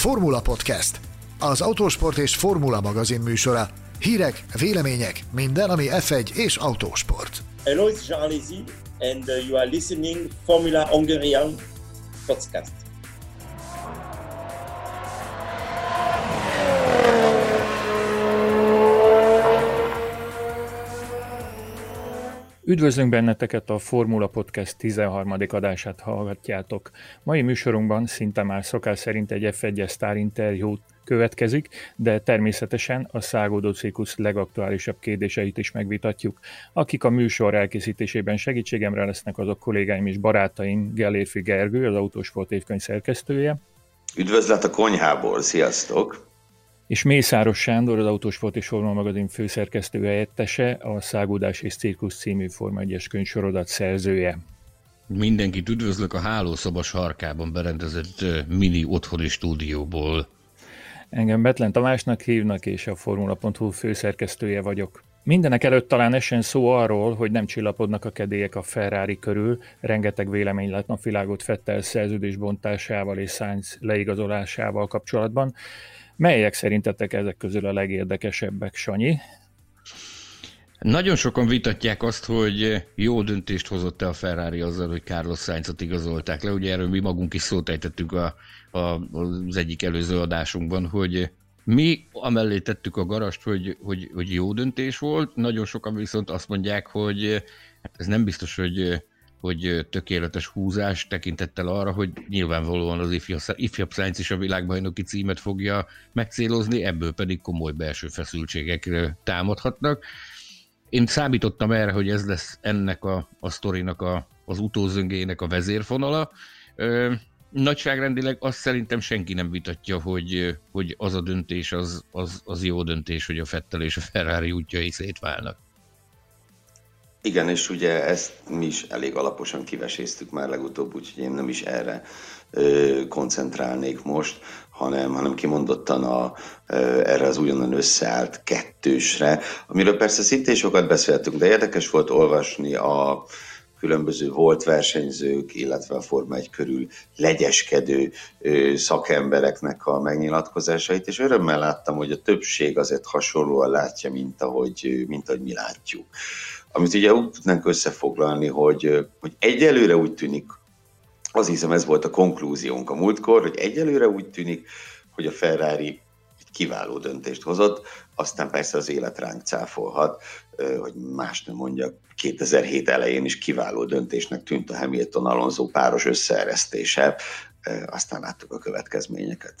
Formula Podcast, az autósport és formula magazin műsora. Hírek, vélemények, minden, ami F1 és autósport. Hello, it's Jean Alesi, and uh, you are listening Formula Hungarian podcast. Üdvözlünk benneteket a Formula Podcast 13. adását hallgatjátok. Mai műsorunkban szinte már szokás szerint egy F1-es sztár interjú következik, de természetesen a szágódó cirkusz legaktuálisabb kérdéseit is megvitatjuk. Akik a műsor elkészítésében segítségemre lesznek, azok kollégáim és barátaim, Gellérfi Gergő, az Autósport évkönyv szerkesztője. Üdvözlet a konyhából, sziasztok! És Mészáros Sándor, az Autósport és Formula magazin főszerkesztő helyettese, a Szágódás és Cirkusz című Forma 1-es könyvsorozat szerzője. Mindenkit üdvözlök a hálószobas harkában berendezett mini otthoni stúdióból. Engem Betlen Tamásnak hívnak, és a Formula.hu főszerkesztője vagyok. Mindenek előtt talán esen szó arról, hogy nem csillapodnak a kedélyek a Ferrari körül, rengeteg vélemény lett napvilágot Fettel szerződésbontásával és Sainz leigazolásával kapcsolatban. Melyek szerintetek ezek közül a legérdekesebbek, Sanyi? Nagyon sokan vitatják azt, hogy jó döntést hozott-e a Ferrari azzal, hogy Carlos Sainzot igazolták le. Ugye erről mi magunk is szót ejtettük a, a, az egyik előző adásunkban, hogy mi amellé tettük a garast, hogy, hogy, hogy jó döntés volt, nagyon sokan viszont azt mondják, hogy hát ez nem biztos, hogy hogy tökéletes húzás tekintettel arra, hogy nyilvánvalóan az ifjabb Science is a világbajnoki címet fogja megcélozni, ebből pedig komoly belső feszültségek támadhatnak. Én számítottam erre, hogy ez lesz ennek a, a sztorinak a, az utózöngének a vezérfonala. Ö, nagyságrendileg azt szerintem senki nem vitatja, hogy, hogy az a döntés az, az, az jó döntés, hogy a Fettel és a Ferrari útjai szétválnak. Igen, és ugye ezt mi is elég alaposan kiveséztük már legutóbb, úgyhogy én nem is erre ö, koncentrálnék most, hanem, hanem kimondottan a, ö, erre az újonnan összeállt kettősre, amiről persze szintén sokat beszéltünk, de érdekes volt olvasni a különböző volt versenyzők, illetve a Forma 1 körül legyeskedő ö, szakembereknek a megnyilatkozásait, és örömmel láttam, hogy a többség azért hasonlóan látja, mint ahogy, mint ahogy mi látjuk amit ugye úgy tudnánk összefoglalni, hogy, hogy egyelőre úgy tűnik, az hiszem ez volt a konklúziónk a múltkor, hogy egyelőre úgy tűnik, hogy a Ferrari egy kiváló döntést hozott, aztán persze az élet ránk cáfolhat, hogy más nem mondjak, 2007 elején is kiváló döntésnek tűnt a Hamilton-Alonso páros összeeresztése, aztán láttuk a következményeket.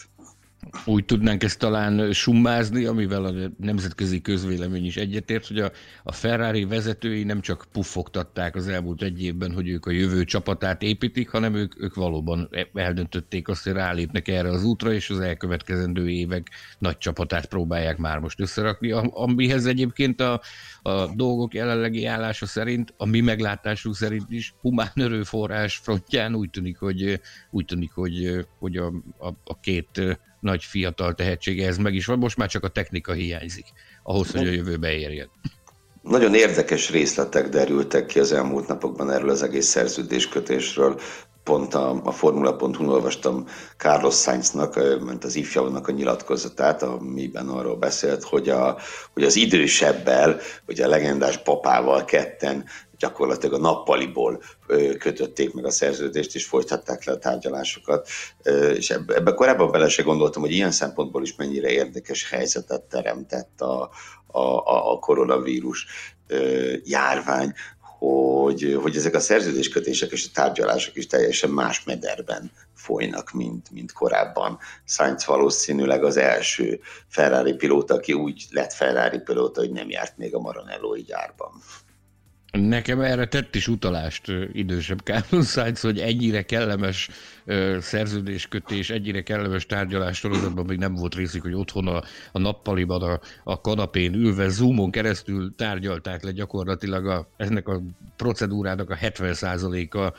Úgy tudnánk ezt talán summázni, amivel a nemzetközi közvélemény is egyetért, hogy a, a Ferrari vezetői nem csak puffogtatták az elmúlt egy évben, hogy ők a jövő csapatát építik, hanem ők, ők valóban eldöntötték azt, hogy rálépnek erre az útra, és az elkövetkezendő évek nagy csapatát próbálják már most összerakni, amihez egyébként a, a dolgok jelenlegi állása szerint, a mi meglátásunk szerint is humán erőforrás frontján úgy tűnik, hogy, úgy tűnik, hogy, hogy a, a, a két nagy fiatal tehetsége ez meg is van, most már csak a technika hiányzik ahhoz, hogy a jövőbe érjen. Nagyon érdekes részletek derültek ki az elmúlt napokban erről az egész szerződéskötésről. Pont a, a Formula.hu-n olvastam Carlos Sainznak, ment az ifjavnak a nyilatkozatát, amiben arról beszélt, hogy, a, hogy az idősebbel, hogy a legendás papával ketten gyakorlatilag a nappaliból kötötték meg a szerződést, és folytatták le a tárgyalásokat. És ebbe, ebbe korábban bele se gondoltam, hogy ilyen szempontból is mennyire érdekes helyzetet teremtett a, a, a koronavírus járvány, hogy, hogy ezek a szerződéskötések és a tárgyalások is teljesen más mederben folynak, mint, mint korábban. Sainz valószínűleg az első Ferrari pilóta, aki úgy lett Ferrari pilóta, hogy nem járt még a Maranello gyárban. Nekem erre tett is utalást idősebb Carlos Sainz, hogy ennyire kellemes szerződéskötés, ennyire kellemes tárgyalás sorozatban még nem volt részük, hogy otthon a, a nappaliban, a, a kanapén ülve, zoomon keresztül tárgyalták le gyakorlatilag a, ennek a procedúrának a 70%-a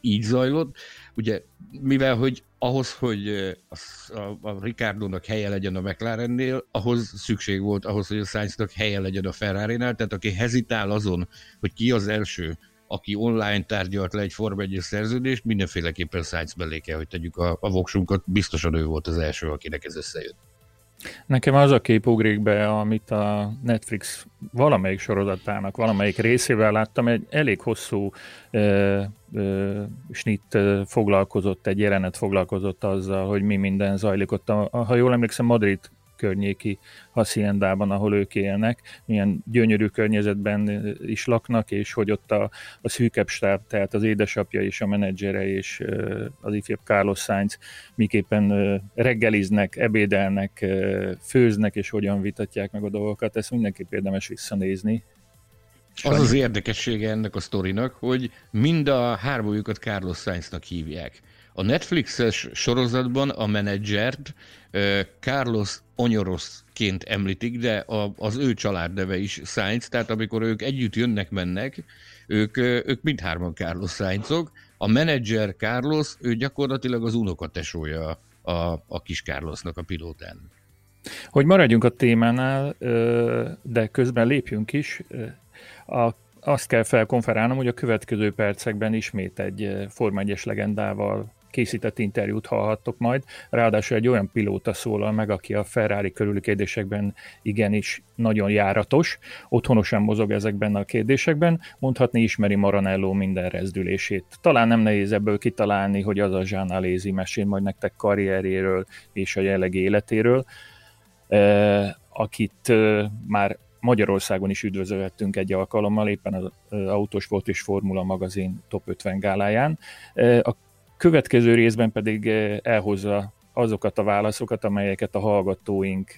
így zajlott. Ugye, mivel hogy ahhoz, hogy a, a, a Ricardo-nak helye legyen a McLarennél, ahhoz szükség volt ahhoz, hogy a Sainznak helye legyen a ferrari tehát aki hezitál azon, hogy ki az első aki online tárgyalt le egy Form 1 szerződést, mindenféleképpen Sainz belé kell, hogy tegyük a, a voksunkat. Biztosan ő volt az első, akinek ez összejött. Nekem az a kép ugrik be, amit a Netflix valamelyik sorozatának, valamelyik részével láttam, egy elég hosszú ö, ö, snit foglalkozott, egy jelenet foglalkozott azzal, hogy mi minden zajlik ott. A, ha jól emlékszem, Madrid környéki Haciendában, ahol ők élnek, milyen gyönyörű környezetben is laknak, és hogy ott a, a szűkebb stáb, tehát az édesapja és a menedzsere és az ifjabb Carlos Sainz miképpen reggeliznek, ebédelnek, főznek, és hogyan vitatják meg a dolgokat, ezt mindenképp érdemes visszanézni. Az az érdekessége ennek a sztorinak, hogy mind a hármójukat Carlos Sainznak hívják. A Netflixes sorozatban a menedzsert Carlos Onyorosként említik, de a, az ő családneve is Sainz, tehát amikor ők együtt jönnek-mennek, ők, ők mindhárman Carlos Sainzok. A menedzser Carlos, ő gyakorlatilag az unokatesója a, a kis Carlosnak, a pilótán. Hogy maradjunk a témánál, de közben lépjünk is, a azt kell felkonferálnom, hogy a következő percekben ismét egy Forma 1 legendával készített interjút hallhattok majd, ráadásul egy olyan pilóta szólal meg, aki a Ferrari körüli kérdésekben igenis nagyon járatos, otthonosan mozog ezekben a kérdésekben, mondhatni ismeri Maranello minden rezdülését. Talán nem nehéz ebből kitalálni, hogy az a Jean Alézi mesél majd nektek karrierjéről és a jellegi életéről, eh, akit eh, már Magyarországon is üdvözölhettünk egy alkalommal, éppen az Autosport és Formula magazin top 50 gáláján. A következő részben pedig elhozza azokat a válaszokat, amelyeket a hallgatóink,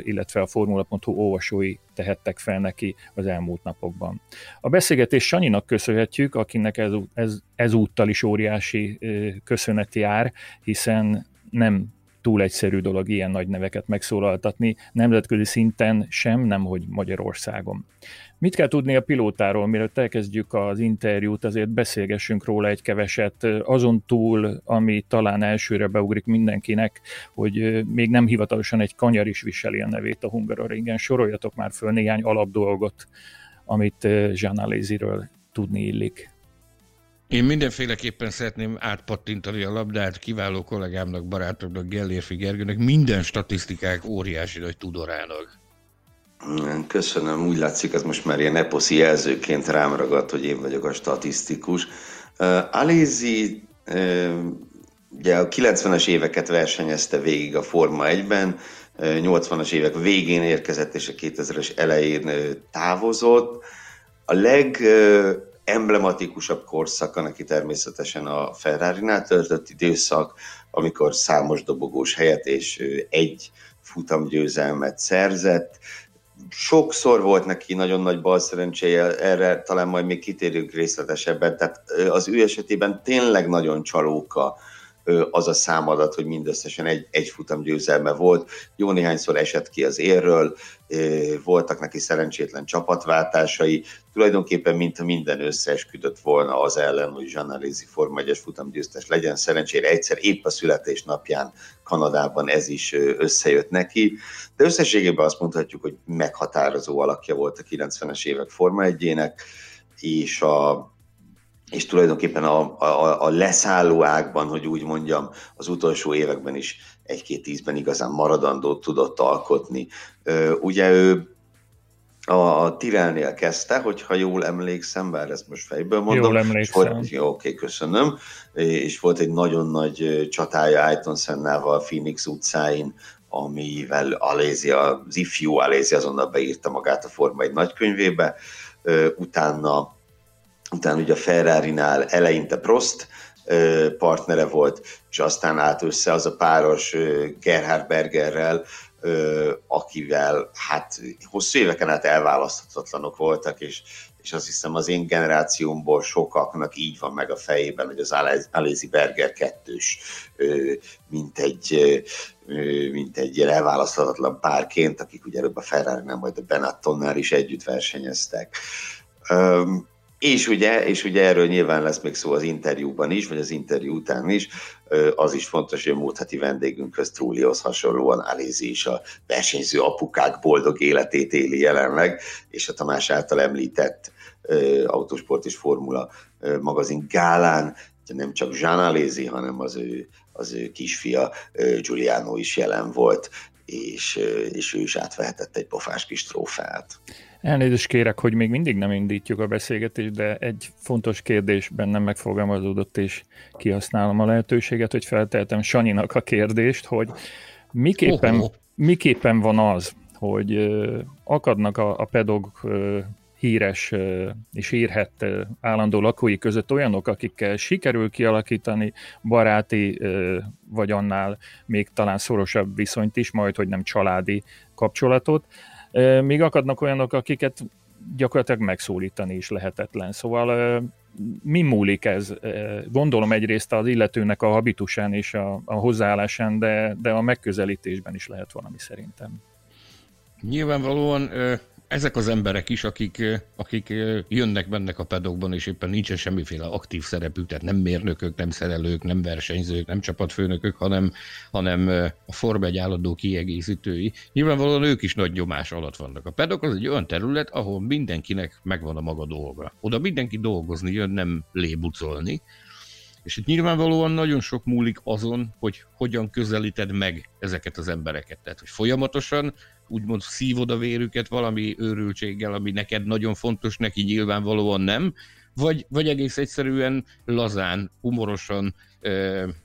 illetve a formula.hu olvasói tehettek fel neki az elmúlt napokban. A beszélgetés Sanyinak köszönhetjük, akinek ez, ez, ezúttal is óriási köszönet jár, hiszen nem túl egyszerű dolog ilyen nagy neveket megszólaltatni, nemzetközi szinten sem, nemhogy Magyarországon. Mit kell tudni a pilótáról, mielőtt elkezdjük az interjút, azért beszélgessünk róla egy keveset, azon túl, ami talán elsőre beugrik mindenkinek, hogy még nem hivatalosan egy kanyar is viseli a nevét a Hungaroringen. Soroljatok már föl néhány alapdolgot, amit Aléziről tudni illik. Én mindenféleképpen szeretném átpattintani a labdát kiváló kollégámnak, barátomnak, Gellérfi Gergőnek, minden statisztikák óriási nagy tudorának. Köszönöm, úgy látszik, ez most már ilyen eposzi jelzőként rám ragadt, hogy én vagyok a statisztikus. Uh, Alézi uh, ugye a 90-es éveket versenyezte végig a Forma 1-ben, 80-as évek végén érkezett, és a 2000-es elején távozott. A leg emblematikusabb korszak, aki természetesen a Ferrari-nál töltött időszak, amikor számos dobogós helyet és egy futamgyőzelmet szerzett. Sokszor volt neki nagyon nagy bal szerencséje, erre talán majd még kitérünk részletesebben, tehát az ő esetében tényleg nagyon csalóka az a számadat, hogy mindösszesen egy, egy futam győzelme volt. Jó néhányszor esett ki az érről, voltak neki szerencsétlen csapatváltásai, tulajdonképpen mint minden összeesküdött volna az ellen, hogy Jean Alési Forma 1-es futamgyőztes legyen. Szerencsére egyszer épp a születésnapján Kanadában ez is összejött neki, de összességében azt mondhatjuk, hogy meghatározó alakja volt a 90-es évek Forma 1-ének, és a és tulajdonképpen a, a, a leszálló ágban, hogy úgy mondjam, az utolsó években is egy-két tízben igazán maradandót tudott alkotni. Ugye ő a Tirelnél kezdte, hogyha jól emlékszem, bár ezt most fejből mondom. Jól emlékszem. Volt, jó, oké, köszönöm. És volt egy nagyon nagy csatája Ayton Sennával Phoenix utcáin, amivel Alézia, az ifjú Alézia azonnal beírta magát a Forma egy nagykönyvébe. Utána utána ugye a Ferrari-nál eleinte Prost partnere volt, és aztán állt össze az a páros Gerhard Bergerrel, akivel hát hosszú éveken át elválaszthatatlanok voltak, és, és azt hiszem az én generációmból sokaknak így van meg a fejében, hogy az Alézi Berger kettős, mint egy, mint egy ilyen elválaszthatatlan párként, akik ugye előbb a Ferrari-nál, majd a Benattonnál is együtt versenyeztek És ugye, és ugye erről nyilván lesz még szó az interjúban is, vagy az interjú után is, az is fontos, hogy a múlt heti vendégünkhöz Trullihoz hasonlóan Alézi is a versenyző apukák boldog életét éli jelenleg, és a Tamás által említett Autosport és Formula magazin gálán nem csak Jean Alézi, hanem az ő, az ő kisfia Giuliano is jelen volt, és, és ő is átvehetett egy pofás kis trófeát. Elnézést kérek, hogy még mindig nem indítjuk a beszélgetést, de egy fontos kérdés bennem megfogalmazódott, és kihasználom a lehetőséget, hogy felteltem Sanyinak a kérdést, hogy miképpen, miképpen van az, hogy akadnak a, a pedog híres és írhett állandó lakói között olyanok, akikkel sikerül kialakítani baráti, vagy annál még talán szorosabb viszonyt is, majd hogy nem családi kapcsolatot, még akadnak olyanok, akiket gyakorlatilag megszólítani is lehetetlen. Szóval mi múlik ez? Gondolom egyrészt az illetőnek a habitusán és a, a hozzáállásán, de, de a megközelítésben is lehet valami szerintem. Nyilvánvalóan ezek az emberek is, akik, akik jönnek, mennek a pedokban, és éppen nincsen semmiféle aktív szerepük, tehát nem mérnökök, nem szerelők, nem versenyzők, nem csapatfőnökök, hanem, hanem a Forma egy állandó kiegészítői. Nyilvánvalóan ők is nagy nyomás alatt vannak. A pedok az egy olyan terület, ahol mindenkinek megvan a maga dolga. Oda mindenki dolgozni jön, nem lébucolni. És itt nyilvánvalóan nagyon sok múlik azon, hogy hogyan közelíted meg ezeket az embereket. Tehát, hogy folyamatosan úgymond szívod a vérüket valami őrültséggel, ami neked nagyon fontos, neki nyilvánvalóan nem, vagy, vagy egész egyszerűen lazán, humorosan,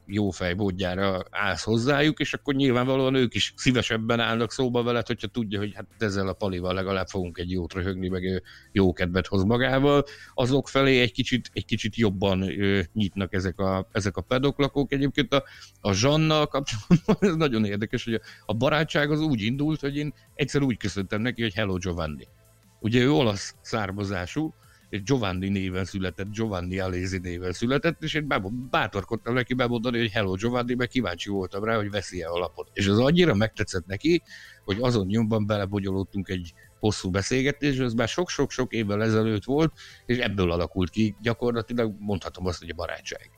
jó fejbódjára állsz hozzájuk, és akkor nyilvánvalóan ők is szívesebben állnak szóba veled, hogyha tudja, hogy hát ezzel a palival legalább fogunk egy jót röhögni, meg jó kedvet hoz magával. Azok felé egy kicsit, egy kicsit jobban nyitnak ezek a, ezek a pedoklakók. Egyébként a, a Zsannal kapcsolatban ez nagyon érdekes, hogy a, a barátság az úgy indult, hogy én egyszer úgy köszöntem neki, hogy Hello Giovanni. Ugye ő olasz származású, és Giovanni néven született, Giovanni Alézi néven született, és én bátorkodtam neki bemondani, hogy hello Giovanni, mert kíváncsi voltam rá, hogy veszi-e a lapot. És az annyira megtetszett neki, hogy azon nyomban belebogyolódtunk egy hosszú beszélgetés, ez már sok-sok-sok évvel ezelőtt volt, és ebből alakult ki gyakorlatilag, mondhatom azt, hogy a barátság.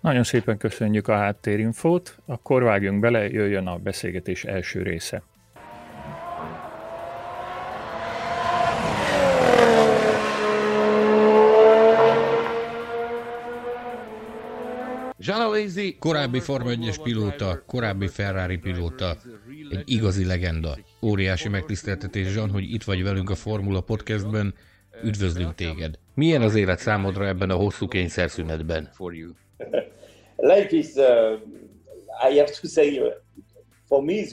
Nagyon szépen köszönjük a háttérinfót, akkor vágjunk bele, jöjjön a beszélgetés első része. Korábbi Forma 1-es pilóta, korábbi Ferrari pilóta, egy igazi legenda. Óriási megtiszteltetés, Jean, hogy itt vagy velünk a Formula Podcastben. Üdvözlünk téged. Milyen az élet számodra ebben a hosszú kényszerszünetben? Life is, I have to say,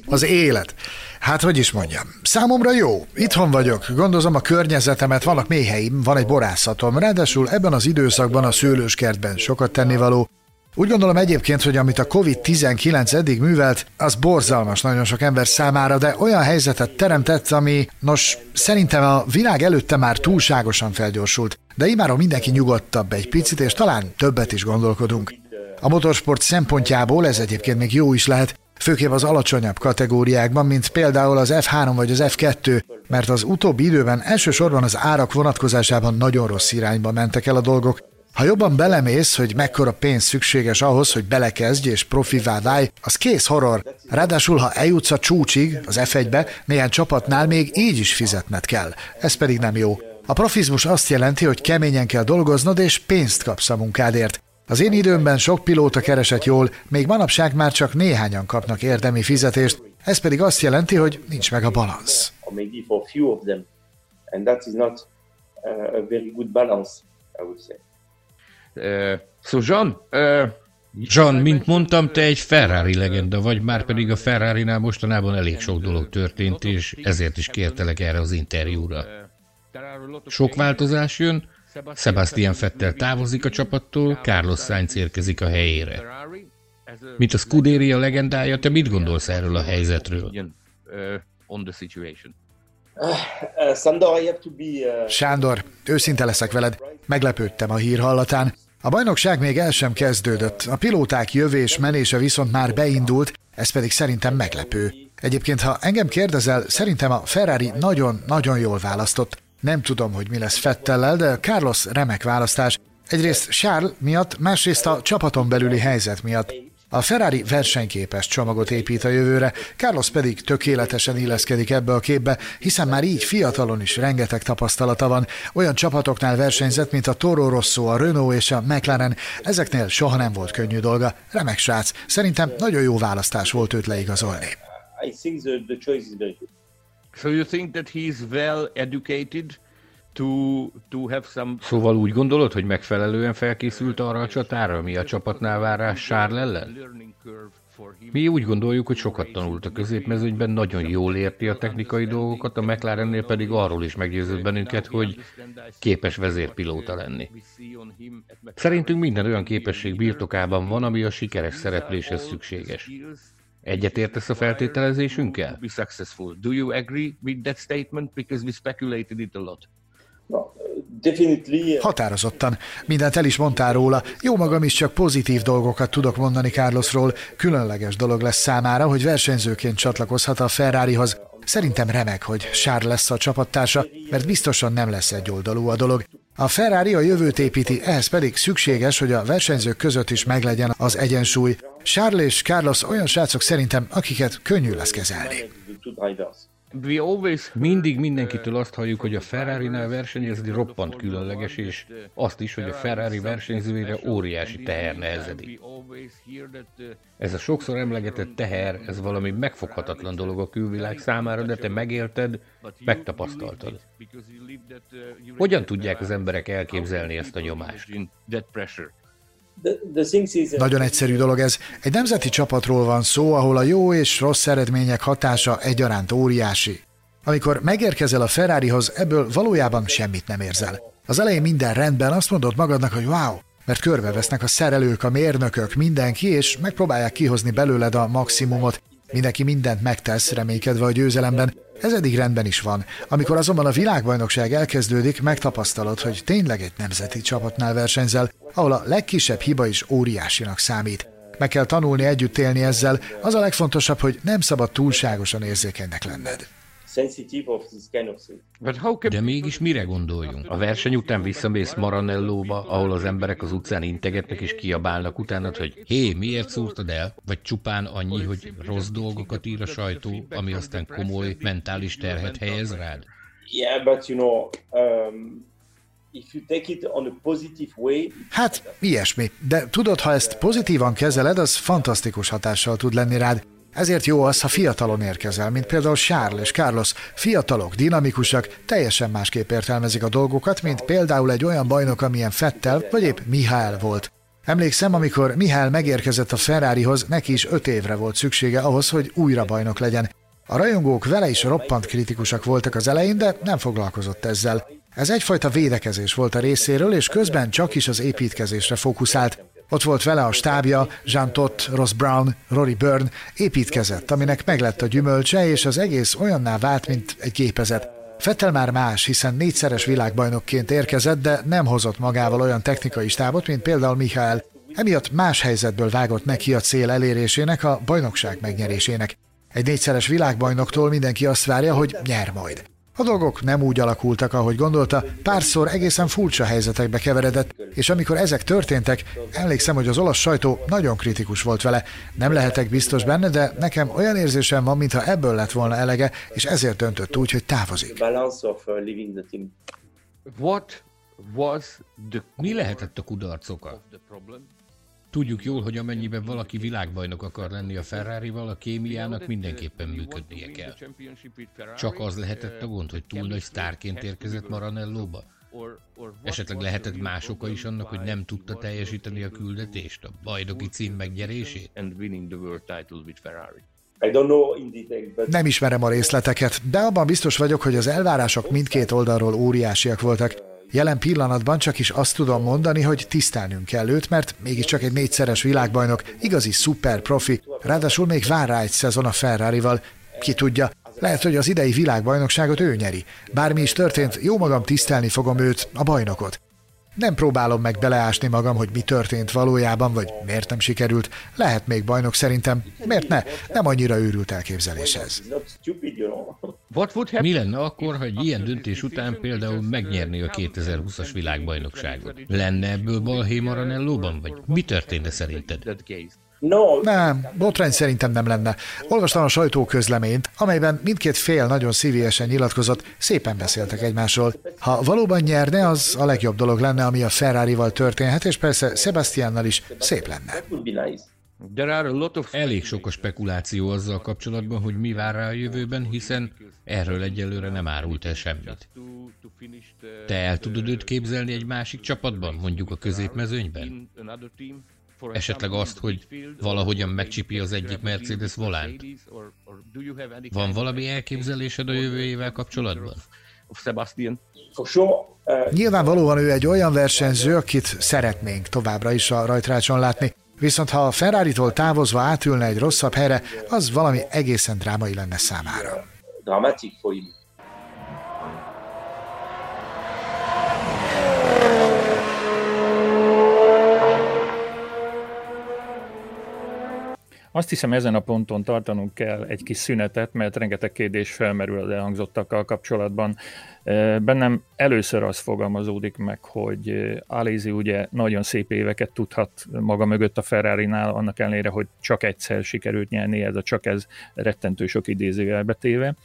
az élet. Hát, hogy is mondjam, számomra jó. Itthon vagyok, gondozom a környezetemet, vannak méheim, van egy borászatom, ráadásul ebben az időszakban a szőlőskertben sokat tennivaló, úgy gondolom egyébként, hogy amit a COVID-19 eddig művelt, az borzalmas nagyon sok ember számára, de olyan helyzetet teremtett, ami, nos, szerintem a világ előtte már túlságosan felgyorsult, de imáron mindenki nyugodtabb egy picit, és talán többet is gondolkodunk. A motorsport szempontjából ez egyébként még jó is lehet, főképp az alacsonyabb kategóriákban, mint például az F3 vagy az F2, mert az utóbbi időben elsősorban az árak vonatkozásában nagyon rossz irányba mentek el a dolgok, ha jobban belemész, hogy mekkora pénz szükséges ahhoz, hogy belekezdj és profivá válj, az kész horror. Ráadásul, ha eljutsz a csúcsig, az F1-be, néhány csapatnál még így is fizetned kell. Ez pedig nem jó. A profizmus azt jelenti, hogy keményen kell dolgoznod, és pénzt kapsz a munkádért. Az én időmben sok pilóta keresett jól, még manapság már csak néhányan kapnak érdemi fizetést, ez pedig azt jelenti, hogy nincs meg a balansz. And that is not uh, a very good balance, I would say. Szóval Jean, Jean, mint mondtam, te egy Ferrari legenda vagy, már pedig a Ferrari-nál mostanában elég sok dolog történt, és ezért is kértelek erre az interjúra. Sok változás jön, Sebastian Fettel távozik a csapattól, Carlos Sainz érkezik a helyére. Mint a Scuderia legendája, te mit gondolsz erről a helyzetről? Sándor, őszinte leszek veled, meglepődtem a hír hallatán. A bajnokság még el sem kezdődött, a pilóták jövés menése viszont már beindult, ez pedig szerintem meglepő. Egyébként, ha engem kérdezel, szerintem a Ferrari nagyon-nagyon jól választott. Nem tudom, hogy mi lesz Fettellel, de Carlos remek választás. Egyrészt Charles miatt, másrészt a csapaton belüli helyzet miatt. A Ferrari versenyképes csomagot épít a jövőre, Carlos pedig tökéletesen illeszkedik ebbe a képbe, hiszen már így fiatalon is rengeteg tapasztalata van. Olyan csapatoknál versenyzett, mint a Toro Rosso, a Renault és a McLaren. Ezeknél soha nem volt könnyű dolga. Remek srác. Szerintem nagyon jó választás volt őt leigazolni. I think the, the choice is very good. So you think that he's well educated? To, to have some... Szóval úgy gondolod, hogy megfelelően felkészült arra a csatára, ami a csapatnál vár rá Sárl ellen? Mi úgy gondoljuk, hogy sokat tanult a középmezőnyben, nagyon jól érti a technikai dolgokat, a McLarennél pedig arról is meggyőzött bennünket, hogy képes vezérpilóta lenni. Szerintünk minden olyan képesség birtokában van, ami a sikeres szerepléshez szükséges. Egyetértesz a feltételezésünkkel? Határozottan. Mindent el is mondtál róla. Jó magam is csak pozitív dolgokat tudok mondani Carlosról. Különleges dolog lesz számára, hogy versenyzőként csatlakozhat a Ferrarihoz. Szerintem remek, hogy Sár lesz a csapattársa, mert biztosan nem lesz egy oldalú a dolog. A Ferrari a jövőt építi, ehhez pedig szükséges, hogy a versenyzők között is meglegyen az egyensúly. Charles és Carlos olyan srácok szerintem, akiket könnyű lesz kezelni. Mindig mindenkitől azt halljuk, hogy a Ferrari-nál versenyezni roppant különleges, és azt is, hogy a Ferrari versenyzőire óriási teher nehezedik. Ez a sokszor emlegetett teher, ez valami megfoghatatlan dolog a külvilág számára, de te megélted, megtapasztaltad. Hogyan tudják az emberek elképzelni ezt a nyomást? Nagyon egyszerű dolog ez. Egy nemzeti csapatról van szó, ahol a jó és rossz eredmények hatása egyaránt óriási. Amikor megérkezel a Ferrarihoz, ebből valójában semmit nem érzel. Az elején minden rendben, azt mondod magadnak, hogy wow, mert körbevesznek a szerelők, a mérnökök, mindenki, és megpróbálják kihozni belőled a maximumot. Mindenki mindent megtesz, reménykedve a győzelemben. Ez eddig rendben is van. Amikor azonban a világbajnokság elkezdődik, megtapasztalod, hogy tényleg egy nemzeti csapatnál versenyzel, ahol a legkisebb hiba is óriásinak számít. Meg kell tanulni együtt élni ezzel, az a legfontosabb, hogy nem szabad túlságosan érzékenynek lenned. De mégis mire gondoljunk? A verseny után visszamész Maranellóba, ahol az emberek az utcán integetnek és kiabálnak utánad, hogy hé, miért szúrtad el? Vagy csupán annyi, hogy rossz dolgokat ír a sajtó, ami aztán komoly mentális terhet helyez rád? Yeah, but you know, um, if you take it on a positive way... Hát, ilyesmi. De tudod, ha ezt pozitívan kezeled, az fantasztikus hatással tud lenni rád. Ezért jó az, ha fiatalon érkezel, mint például Charles és Carlos. Fiatalok, dinamikusak, teljesen másképp értelmezik a dolgokat, mint például egy olyan bajnok, amilyen Fettel vagy épp Mihály volt. Emlékszem, amikor Mihály megérkezett a Ferrarihoz, neki is öt évre volt szüksége ahhoz, hogy újra bajnok legyen. A rajongók vele is roppant kritikusak voltak az elején, de nem foglalkozott ezzel. Ez egyfajta védekezés volt a részéről, és közben csak is az építkezésre fókuszált. Ott volt vele a stábja, Jean Tott, Ross Brown, Rory Byrne, építkezett, aminek meglett a gyümölcse, és az egész olyanná vált, mint egy gépezet. Fettel már más, hiszen négyszeres világbajnokként érkezett, de nem hozott magával olyan technikai stábot, mint például Michael. Emiatt más helyzetből vágott neki a cél elérésének, a bajnokság megnyerésének. Egy négyszeres világbajnoktól mindenki azt várja, hogy nyer majd. A dolgok nem úgy alakultak, ahogy gondolta, párszor egészen furcsa helyzetekbe keveredett, és amikor ezek történtek, emlékszem, hogy az olasz sajtó nagyon kritikus volt vele. Nem lehetek biztos benne, de nekem olyan érzésem van, mintha ebből lett volna elege, és ezért döntött úgy, hogy távozik. What was the... Mi lehetett a kudarc oka? Tudjuk jól, hogy amennyiben valaki világbajnok akar lenni a Ferrari-val, a kémiának mindenképpen működnie kell. Csak az lehetett a gond, hogy túl nagy sztárként érkezett Maranellóba? Esetleg lehetett más oka is annak, hogy nem tudta teljesíteni a küldetést, a bajnoki cím megnyerését? Nem ismerem a részleteket, de abban biztos vagyok, hogy az elvárások mindkét oldalról óriásiak voltak. Jelen pillanatban csak is azt tudom mondani, hogy tisztelnünk kell őt, mert mégiscsak egy négyszeres világbajnok, igazi szuper profi, ráadásul még vár rá egy szezon a Ferrari-val. Ki tudja, lehet, hogy az idei világbajnokságot ő nyeri. Bármi is történt, jó magam tisztelni fogom őt, a bajnokot. Nem próbálom meg beleásni magam, hogy mi történt valójában, vagy miért nem sikerült. Lehet még bajnok szerintem. Miért ne? Nem annyira őrült elképzelés ez. Mi lenne akkor, ha egy ilyen döntés után például megnyerné a 2020-as világbajnokságot? Lenne ebből balhé Maranellóban, vagy mi történne szerinted? No. Nem, botrány szerintem nem lenne. Olvastam a sajtóközleményt, amelyben mindkét fél nagyon szívélyesen nyilatkozott, szépen beszéltek egymásról. Ha valóban nyerne, az a legjobb dolog lenne, ami a Ferrari-val történhet, és persze Sebastiannal is szép lenne. Elég sok a spekuláció azzal kapcsolatban, hogy mi vár rá a jövőben, hiszen erről egyelőre nem árult el semmit. Te el tudod őt képzelni egy másik csapatban, mondjuk a középmezőnyben? Esetleg azt, hogy valahogyan megcsipi az egyik Mercedes volánt? Van valami elképzelésed a jövőjével kapcsolatban? Nyilvánvalóan ő egy olyan versenyző, akit szeretnénk továbbra is a rajtrácson látni, viszont ha a Ferrari-tól távozva átülne egy rosszabb helyre, az valami egészen drámai lenne számára. Dramatik Azt hiszem ezen a ponton tartanunk kell egy kis szünetet, mert rengeteg kérdés felmerül az elhangzottakkal kapcsolatban. Bennem először az fogalmazódik meg, hogy Alézi ugye nagyon szép éveket tudhat maga mögött a Ferrari-nál, annak ellenére, hogy csak egyszer sikerült nyerni, ez a csak ez rettentő sok idézővel betéve.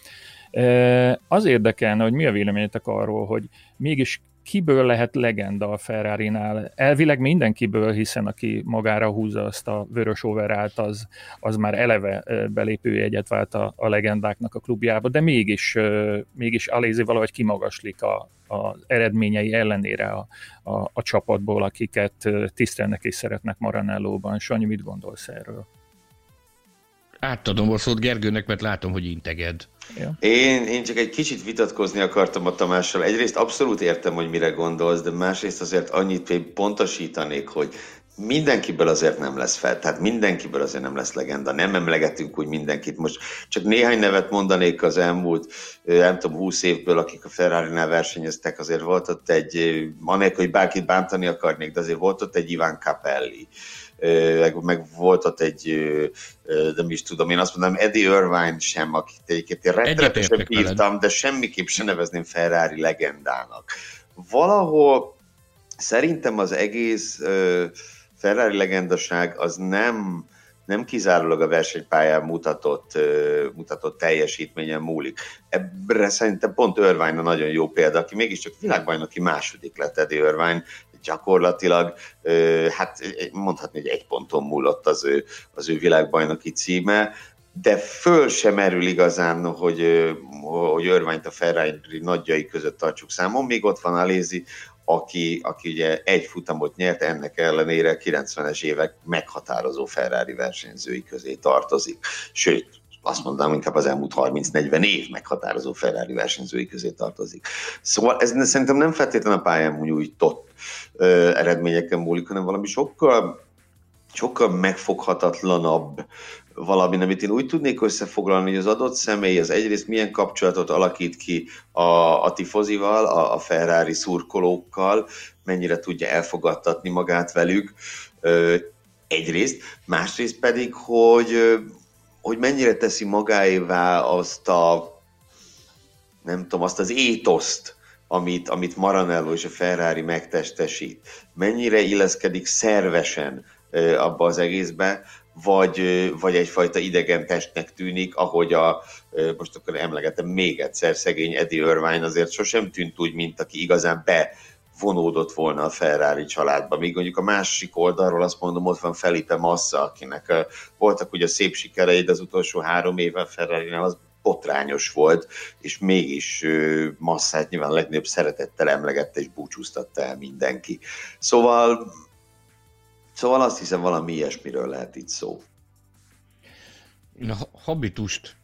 Az érdekelne, hogy mi a véleményetek arról, hogy mégis kiből lehet legenda a Ferrari-nál? Elvileg mindenkiből, hiszen aki magára húzza azt a vörös overált, az, az már eleve belépőjegyet vált a, a legendáknak a klubjába, de mégis, mégis Alézi valahogy kimagaslik a, az eredményei ellenére a, a, a csapatból, akiket tisztelnek és szeretnek Maranellóban. Sanyi, mit gondolsz erről? Átadom a szót Gergőnek, mert látom, hogy integed. Én, én csak egy kicsit vitatkozni akartam a Tamással. Egyrészt abszolút értem, hogy mire gondolsz, de másrészt azért annyit pontosítanék, hogy mindenkiből azért nem lesz fel, tehát mindenkiből azért nem lesz legenda, nem emlegetünk úgy mindenkit. Most csak néhány nevet mondanék az elmúlt, nem tudom, húsz évből, akik a Ferrari-nál versenyeztek, azért volt ott egy, anélkül, hogy bárkit bántani akarnék, de azért volt ott egy Iván Capelli, meg, volt ott egy, nem is tudom, én azt mondom, Eddie Irvine sem, akit egyébként én rettenetesen bírtam, de semmiképp sem nevezném Ferrari legendának. Valahol szerintem az egész Ferrari legendaság az nem, nem kizárólag a versenypályán mutatott, mutatott teljesítményen múlik. Ebbre szerintem pont Irvine a nagyon jó példa, aki mégiscsak világbajnoki második lett Eddie Irvine, gyakorlatilag, hát mondhatni, hogy egy ponton múlott az ő, az ő világbajnoki címe, de föl sem merül igazán, hogy, hogy Örványt a Ferrari nagyjai között tartsuk számon. Még ott van Alézi, aki, aki ugye egy futamot nyert, ennek ellenére 90-es évek meghatározó Ferrari versenyzői közé tartozik. Sőt, azt mondanám, inkább az elmúlt 30-40 év meghatározó Ferrari versenyzői közé tartozik. Szóval ez szerintem nem feltétlenül a pályán nyújtott eredményeken múlik, hanem valami sokkal, sokkal megfoghatatlanabb valami, amit én úgy tudnék összefoglalni, hogy az adott személy az egyrészt milyen kapcsolatot alakít ki a, a tifozival, a, a Ferrari szurkolókkal, mennyire tudja elfogadtatni magát velük, egyrészt, másrészt pedig, hogy, hogy mennyire teszi magáévá azt a nem tudom, azt az étoszt, amit, amit Maranello és a Ferrari megtestesít, mennyire illeszkedik szervesen abba az egészbe, vagy, vagy egyfajta idegen testnek tűnik, ahogy a, most akkor emlegetem még egyszer, szegény Eddie Irvine azért sosem tűnt úgy, mint aki igazán be vonódott volna a Ferrari családba. Míg mondjuk a másik oldalról azt mondom, ott van Felipe Massa, akinek voltak ugye szép sikerei, de az utolsó három éve ferrari az botrányos volt, és mégis Massát nyilván a legnagyobb szeretettel emlegette és búcsúztatta el mindenki. Szóval, szóval azt hiszem valami ilyesmiről lehet itt szó. A habitust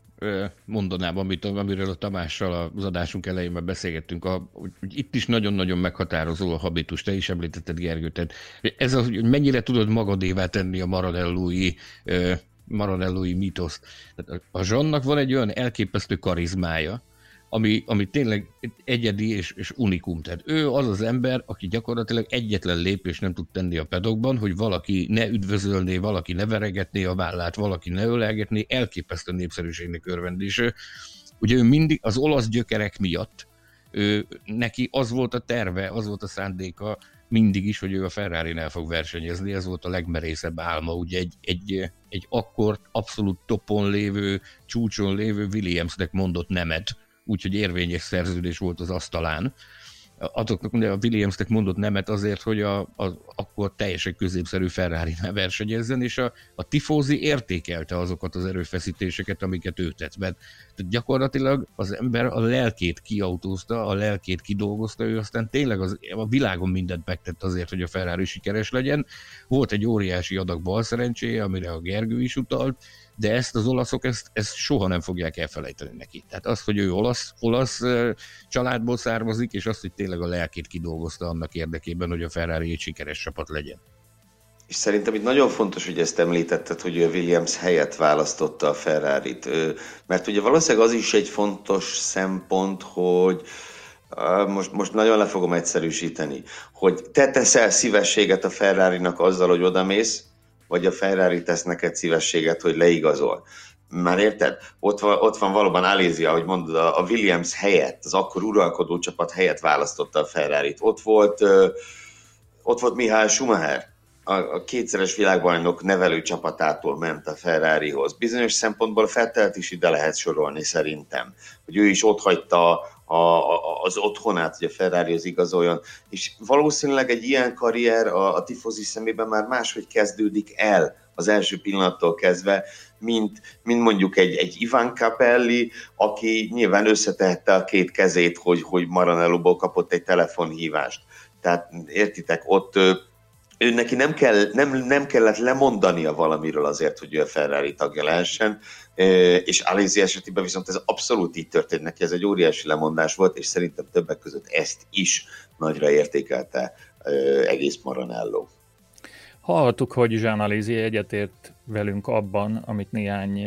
mondanám, amit, amiről a Tamással az adásunk elején már beszélgettünk, a, hogy itt is nagyon-nagyon meghatározó a habitus, te is említetted Gergő, tehát ez az, hogy mennyire tudod magadévá tenni a maradellói maranellói mítoszt. a Zsannak van egy olyan elképesztő karizmája, ami, ami tényleg egyedi és, és unikum. Tehát ő az az ember, aki gyakorlatilag egyetlen lépés nem tud tenni a pedokban, hogy valaki ne üdvözölné, valaki ne veregetné a vállát, valaki ne ölelgetné, elképesztő népszerűségnek örvend. Ugye ő mindig az olasz gyökerek miatt, ő, neki az volt a terve, az volt a szándéka mindig is, hogy ő a ferrari fog versenyezni, ez volt a legmerészebb álma, ugye egy, egy, egy akkor abszolút topon lévő, csúcson lévő Williamsnek mondott nemet, úgyhogy érvényes szerződés volt az asztalán, azoknak ugye a Williamsnek mondott nemet azért, hogy a, a, akkor teljesen középszerű ferrari versenyezzen, és a, a tifózi értékelte azokat az erőfeszítéseket, amiket ő tett. Mert tehát gyakorlatilag az ember a lelkét kiautózta, a lelkét kidolgozta, ő aztán tényleg az, a világon mindent megtett azért, hogy a Ferrari sikeres legyen. Volt egy óriási adag bal szerencséje, amire a Gergő is utalt, de ezt az olaszok ezt, ezt soha nem fogják elfelejteni neki. Tehát az, hogy ő olasz, olasz családból származik, és azt, hogy tényleg a lelkét kidolgozta annak érdekében, hogy a Ferrari egy sikeres csapat legyen. És szerintem itt nagyon fontos, hogy ezt említetted, hogy a Williams helyett választotta a Ferrari-t, mert ugye valószínűleg az is egy fontos szempont, hogy most, most nagyon le fogom egyszerűsíteni, hogy te teszel szívességet a Ferrari-nak azzal, hogy odamész, vagy a Ferrari tesz neked szívességet, hogy leigazol. Már érted? Ott van, ott van valóban Alézia, ahogy mondod, a Williams helyett, az akkor uralkodó csapat helyett választotta a Ferrari-t. Ott volt, ott volt Mihály Schumacher, a, a kétszeres világbajnok nevelő csapatától ment a Ferrarihoz. Bizonyos szempontból Fettelt is ide lehet sorolni szerintem, hogy ő is ott hagyta a, a, az otthonát, hogy a Ferrari az igazoljon, és valószínűleg egy ilyen karrier a, a tifozi szemében már máshogy kezdődik el az első pillanattól kezdve, mint, mint mondjuk egy, egy Ivan Capelli, aki nyilván összetehette a két kezét, hogy, hogy Maranello-ból kapott egy telefonhívást. Tehát értitek, ott ő neki nem, kell, nem, nem kellett lemondania valamiről azért, hogy ő a Ferrari tagja lehessen, és Alézi esetében viszont ez abszolút így történt neki, ez egy óriási lemondás volt, és szerintem többek között ezt is nagyra értékelte egész Maranello. Hallhattuk, hogy Jean Alézi egyetért velünk abban, amit néhány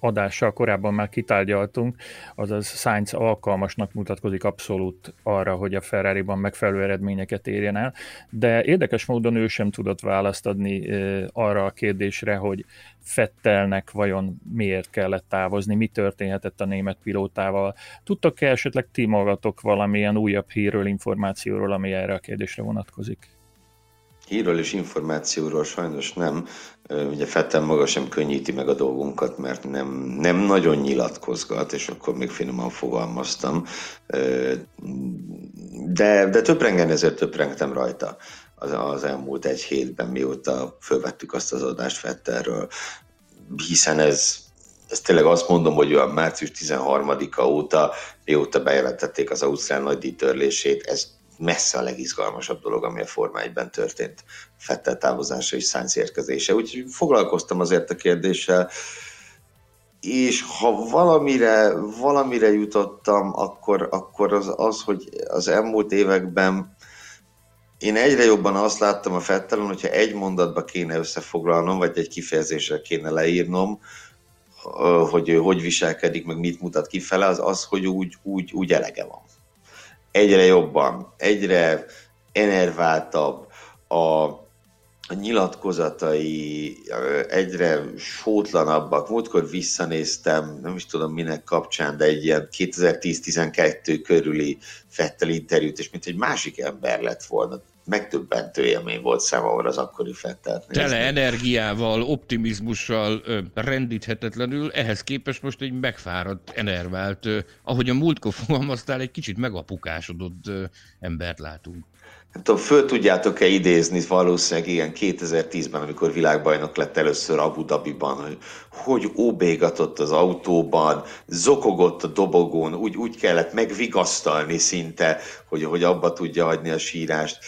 adással korábban már kitárgyaltunk, azaz Sainz alkalmasnak mutatkozik abszolút arra, hogy a Ferrari-ban megfelelő eredményeket érjen el, de érdekes módon ő sem tudott választ adni arra a kérdésre, hogy Fettelnek vajon miért kellett távozni, mi történhetett a német pilótával. Tudtok-e esetleg ti magatok valamilyen újabb hírről, információról, ami erre a kérdésre vonatkozik? Hírről és információról sajnos nem. Ugye Fettel maga sem könnyíti meg a dolgunkat, mert nem, nem nagyon nyilatkozgat, és akkor még finoman fogalmaztam. De, de töprengen ezért töprengtem rajta az, az elmúlt egy hétben, mióta fölvettük azt az adást Fettelről, hiszen ez, ez tényleg azt mondom, hogy olyan március 13-a óta, mióta bejelentették az Ausztrál nagy törlését, ez messze a legizgalmasabb dolog, ami a Forma 1-ben történt. Fettel távozása és Sainz érkezése. Úgyhogy foglalkoztam azért a kérdéssel, és ha valamire, valamire jutottam, akkor, akkor az, az, hogy az elmúlt években én egyre jobban azt láttam a Fettelen, hogyha egy mondatba kéne összefoglalnom, vagy egy kifejezésre kéne leírnom, hogy ő hogy viselkedik, meg mit mutat kifele, az az, hogy úgy, úgy, úgy elege van egyre jobban, egyre enerváltabb, a, a nyilatkozatai egyre sótlanabbak. Múltkor visszanéztem, nem is tudom minek kapcsán, de egy ilyen 2010-12 körüli Fettel interjút, és mint egy másik ember lett volna megtöbbentő élmény volt számomra az akkori Fettelt Tele energiával, optimizmussal, rendíthetetlenül, ehhez képest most egy megfáradt, enervált, ahogy a múltkor fogalmaztál, egy kicsit megapukásodott embert látunk nem tudom, föl tudjátok-e idézni valószínűleg ilyen 2010-ben, amikor világbajnok lett először Abu Dhabiban, hogy hogy óbégatott az autóban, zokogott a dobogón, úgy, úgy kellett megvigasztalni szinte, hogy, hogy abba tudja hagyni a sírást.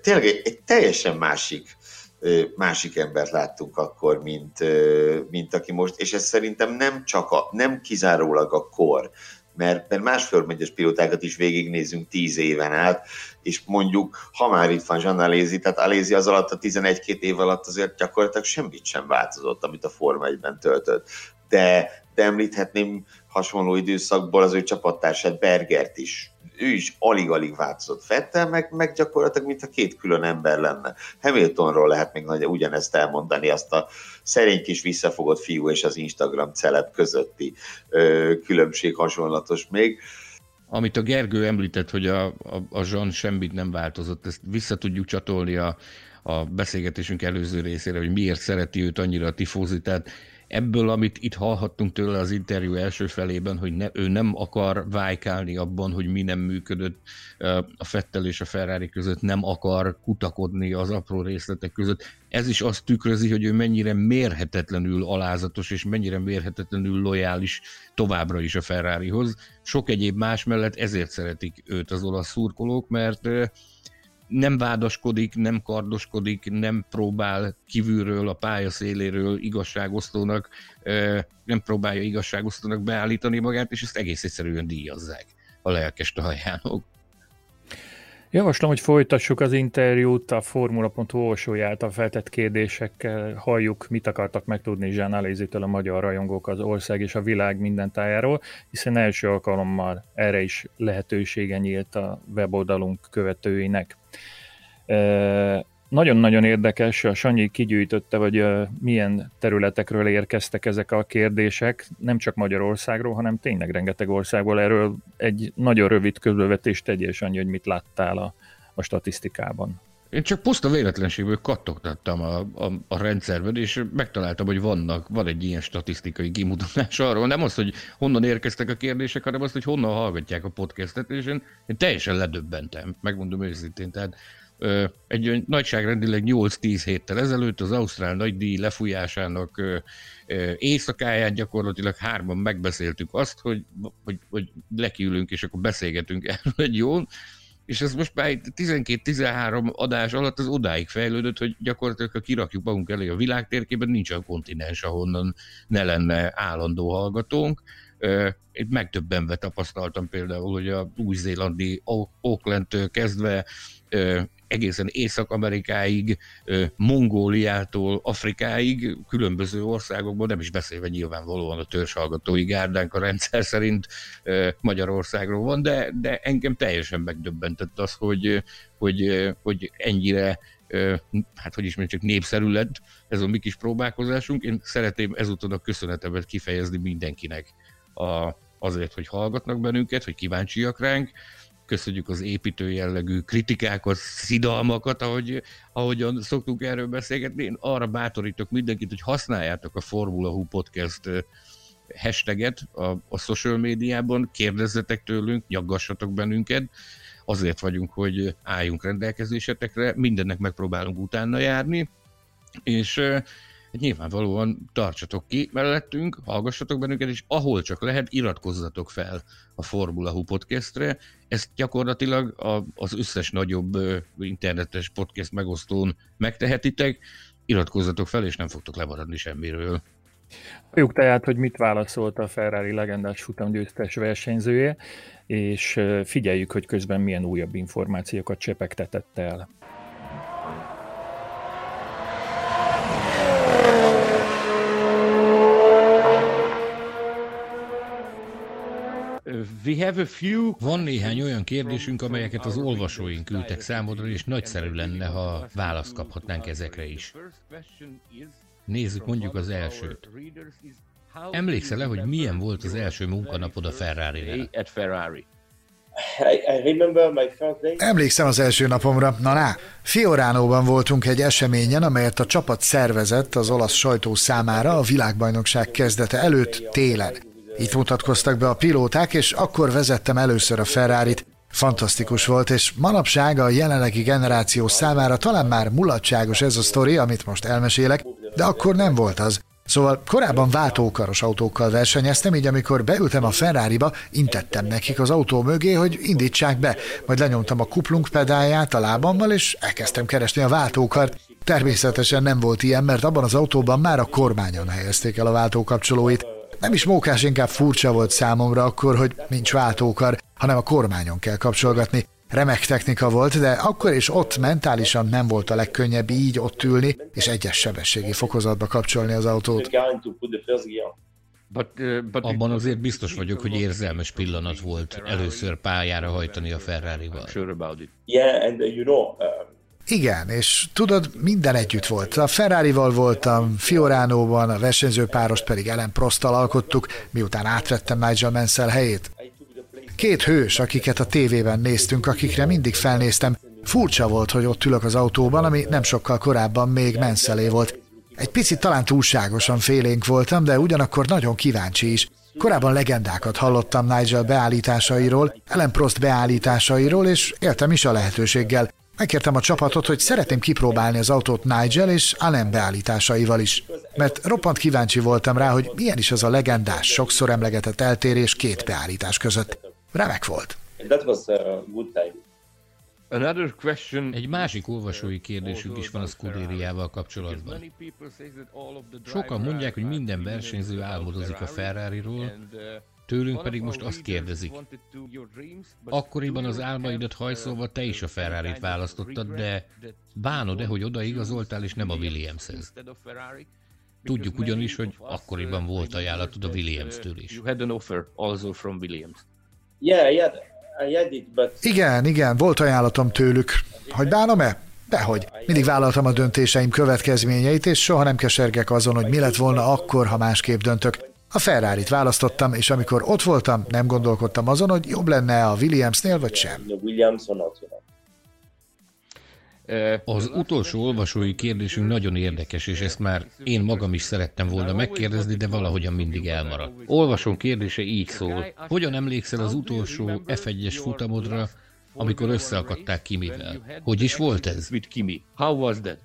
Tényleg egy, teljesen másik másik embert láttunk akkor, mint, mint aki most, és ez szerintem nem csak a, nem kizárólag a kor, mert, mert más fölmegyes pilótákat is végignézünk tíz éven át, és mondjuk, ha már itt van Jean Alézi, tehát Alézi az alatt a 11-2 év alatt azért gyakorlatilag semmit sem változott, amit a Forma 1-ben töltött. de, de említhetném hasonló időszakból az ő csapattársát Bergert is. Ő is alig-alig változott. Fettel meg, meg gyakorlatilag, mintha két külön ember lenne. Hamiltonról lehet még nagy ugyanezt elmondani, azt a szerény kis visszafogott fiú és az Instagram celeb közötti ö, különbség hasonlatos még. Amit a Gergő említett, hogy a, a, a Jean semmit nem változott, ezt vissza tudjuk csatolni a, a beszélgetésünk előző részére, hogy miért szereti őt annyira a tifózi. Tehát ebből, amit itt hallhattunk tőle az interjú első felében, hogy ne, ő nem akar vájkálni abban, hogy mi nem működött a Fettel és a Ferrari között, nem akar kutakodni az apró részletek között. Ez is azt tükrözi, hogy ő mennyire mérhetetlenül alázatos, és mennyire mérhetetlenül lojális továbbra is a Ferrarihoz. Sok egyéb más mellett ezért szeretik őt az olasz szurkolók, mert nem vádaskodik, nem kardoskodik, nem próbál kívülről, a pálya széléről igazságosztónak, nem próbálja igazságosztónak beállítani magát, és ezt egész egyszerűen díjazzák a lelkes talajánok. Javaslom, hogy folytassuk az interjút a Formula.hu olvasója által feltett kérdésekkel. Halljuk, mit akartak megtudni Jean Alézitől a magyar rajongók az ország és a világ minden tájáról, hiszen első alkalommal erre is lehetősége nyílt a weboldalunk követőinek. Nagyon-nagyon érdekes, a Sanyi kigyűjtötte, hogy milyen területekről érkeztek ezek a kérdések, nem csak Magyarországról, hanem tényleg rengeteg országból. Erről egy nagyon rövid közölvetést tegyél, Sanyi, hogy mit láttál a, a statisztikában. Én csak puszta véletlenségből kattogtattam a, a, a rendszerben, és megtaláltam, hogy vannak, van egy ilyen statisztikai kimutatás arról. Nem az, hogy honnan érkeztek a kérdések, hanem az, hogy honnan hallgatják a podcastet, és én, én teljesen ledöbbentem, megmondom őszintén. Tehát egy nagyságrendileg 8-10 héttel ezelőtt az Ausztrál nagydíj lefújásának éjszakáján gyakorlatilag hárman megbeszéltük azt, hogy, hogy, hogy lekiülünk, és akkor beszélgetünk erről egy jól, és ez most már 12-13 adás alatt az odáig fejlődött, hogy gyakorlatilag ha kirakjuk magunk elé a világtérkében, nincs olyan kontinens, ahonnan ne lenne állandó hallgatónk. Itt megtöbbenve tapasztaltam például, hogy a új-zélandi Auckland kezdve egészen Észak-Amerikáig, Mongóliától Afrikáig, különböző országokból, nem is beszélve nyilvánvalóan a törzshallgatói gárdánk a rendszer szerint Magyarországról van, de, de engem teljesen megdöbbentett az, hogy, hogy, hogy ennyire hát hogy is mondjuk, csak népszerű lett ez a mi kis próbálkozásunk. Én szeretném ezúton a köszönetemet kifejezni mindenkinek a, azért, hogy hallgatnak bennünket, hogy kíváncsiak ránk, köszönjük az építő jellegű kritikákat, szidalmakat, ahogy, ahogyan szoktunk erről beszélgetni. Én arra bátorítok mindenkit, hogy használjátok a Formula Hu Podcast hashtaget a, a social médiában, kérdezzetek tőlünk, nyaggassatok bennünket, azért vagyunk, hogy álljunk rendelkezésetekre, mindennek megpróbálunk utána járni, és nyilvánvalóan tartsatok ki mellettünk, hallgassatok bennünket, és ahol csak lehet, iratkozzatok fel a Formula Hu podcastre. Ezt gyakorlatilag a, az összes nagyobb internetes podcast megosztón megtehetitek. Iratkozzatok fel, és nem fogtok lemaradni semmiről. Halljuk tehát, hogy mit válaszolt a Ferrari legendás futamgyőztes versenyzője, és figyeljük, hogy közben milyen újabb információkat csepegtetett el. Van néhány olyan kérdésünk, amelyeket az olvasóink küldtek számodra, és nagyszerű lenne, ha választ kaphatnánk ezekre is. Nézzük mondjuk az elsőt. Emlékszel-e, hogy milyen volt az első munkanapod a ferrari Emlékszem az első napomra. Na ná, Fioránóban voltunk egy eseményen, amelyet a csapat szervezett az olasz sajtó számára a világbajnokság kezdete előtt télen. Itt mutatkoztak be a pilóták, és akkor vezettem először a Ferrari-t. Fantasztikus volt, és manapság a jelenlegi generáció számára talán már mulatságos ez a sztori, amit most elmesélek, de akkor nem volt az. Szóval korábban váltókaros autókkal versenyeztem, így amikor beültem a Ferrari-ba, intettem nekik az autó mögé, hogy indítsák be, majd lenyomtam a kuplunk pedáját a lábammal, és elkezdtem keresni a váltókart. Természetesen nem volt ilyen, mert abban az autóban már a kormányon helyezték el a váltókapcsolóit. Nem is mókás, inkább furcsa volt számomra akkor, hogy nincs váltókar, hanem a kormányon kell kapcsolgatni. Remek technika volt, de akkor és ott mentálisan nem volt a legkönnyebb így ott ülni, és egyes sebességi fokozatba kapcsolni az autót. But, uh, but Abban azért biztos vagyok, hogy érzelmes pillanat volt először pályára hajtani a Ferrari-val. Yeah, and uh, you know, uh, igen, és tudod, minden együtt volt. A Ferrari-val voltam, Fioránóban, a versenyző párost pedig Ellen Prosttal alkottuk, miután átvettem Nigel Mansell helyét. Két hős, akiket a tévében néztünk, akikre mindig felnéztem. Furcsa volt, hogy ott ülök az autóban, ami nem sokkal korábban még Mansellé volt. Egy picit talán túlságosan félénk voltam, de ugyanakkor nagyon kíváncsi is. Korábban legendákat hallottam Nigel beállításairól, Ellen Prost beállításairól, és éltem is a lehetőséggel. Megkértem a csapatot, hogy szeretném kipróbálni az autót Nigel és Allen beállításaival is, mert roppant kíváncsi voltam rá, hogy milyen is az a legendás, sokszor emlegetett eltérés két beállítás között. Remek volt. Egy másik olvasói kérdésünk is van a Scuderiával kapcsolatban. Sokan mondják, hogy minden versenyző álmodozik a Ferrari-ról, Tőlünk pedig most azt kérdezik. Akkoriban az álmaidat hajszolva te is a ferrari választottad, de bánod-e, hogy odaigazoltál és nem a Williamshez? Tudjuk ugyanis, hogy akkoriban volt ajánlatod a Williams-től is. Igen, igen, volt ajánlatom tőlük. Hogy bánom-e? Dehogy. Mindig vállaltam a döntéseim következményeit, és soha nem kesergek azon, hogy mi lett volna akkor, ha másképp döntök. A ferrari választottam, és amikor ott voltam, nem gondolkodtam azon, hogy jobb lenne a Williamsnél, vagy sem. Az utolsó olvasói kérdésünk nagyon érdekes, és ezt már én magam is szerettem volna megkérdezni, de valahogyan mindig elmaradt. Olvasón kérdése így szól. Hogyan emlékszel az utolsó F1-es futamodra, amikor összeakadták Kimivel? Hogy is volt ez? How was that?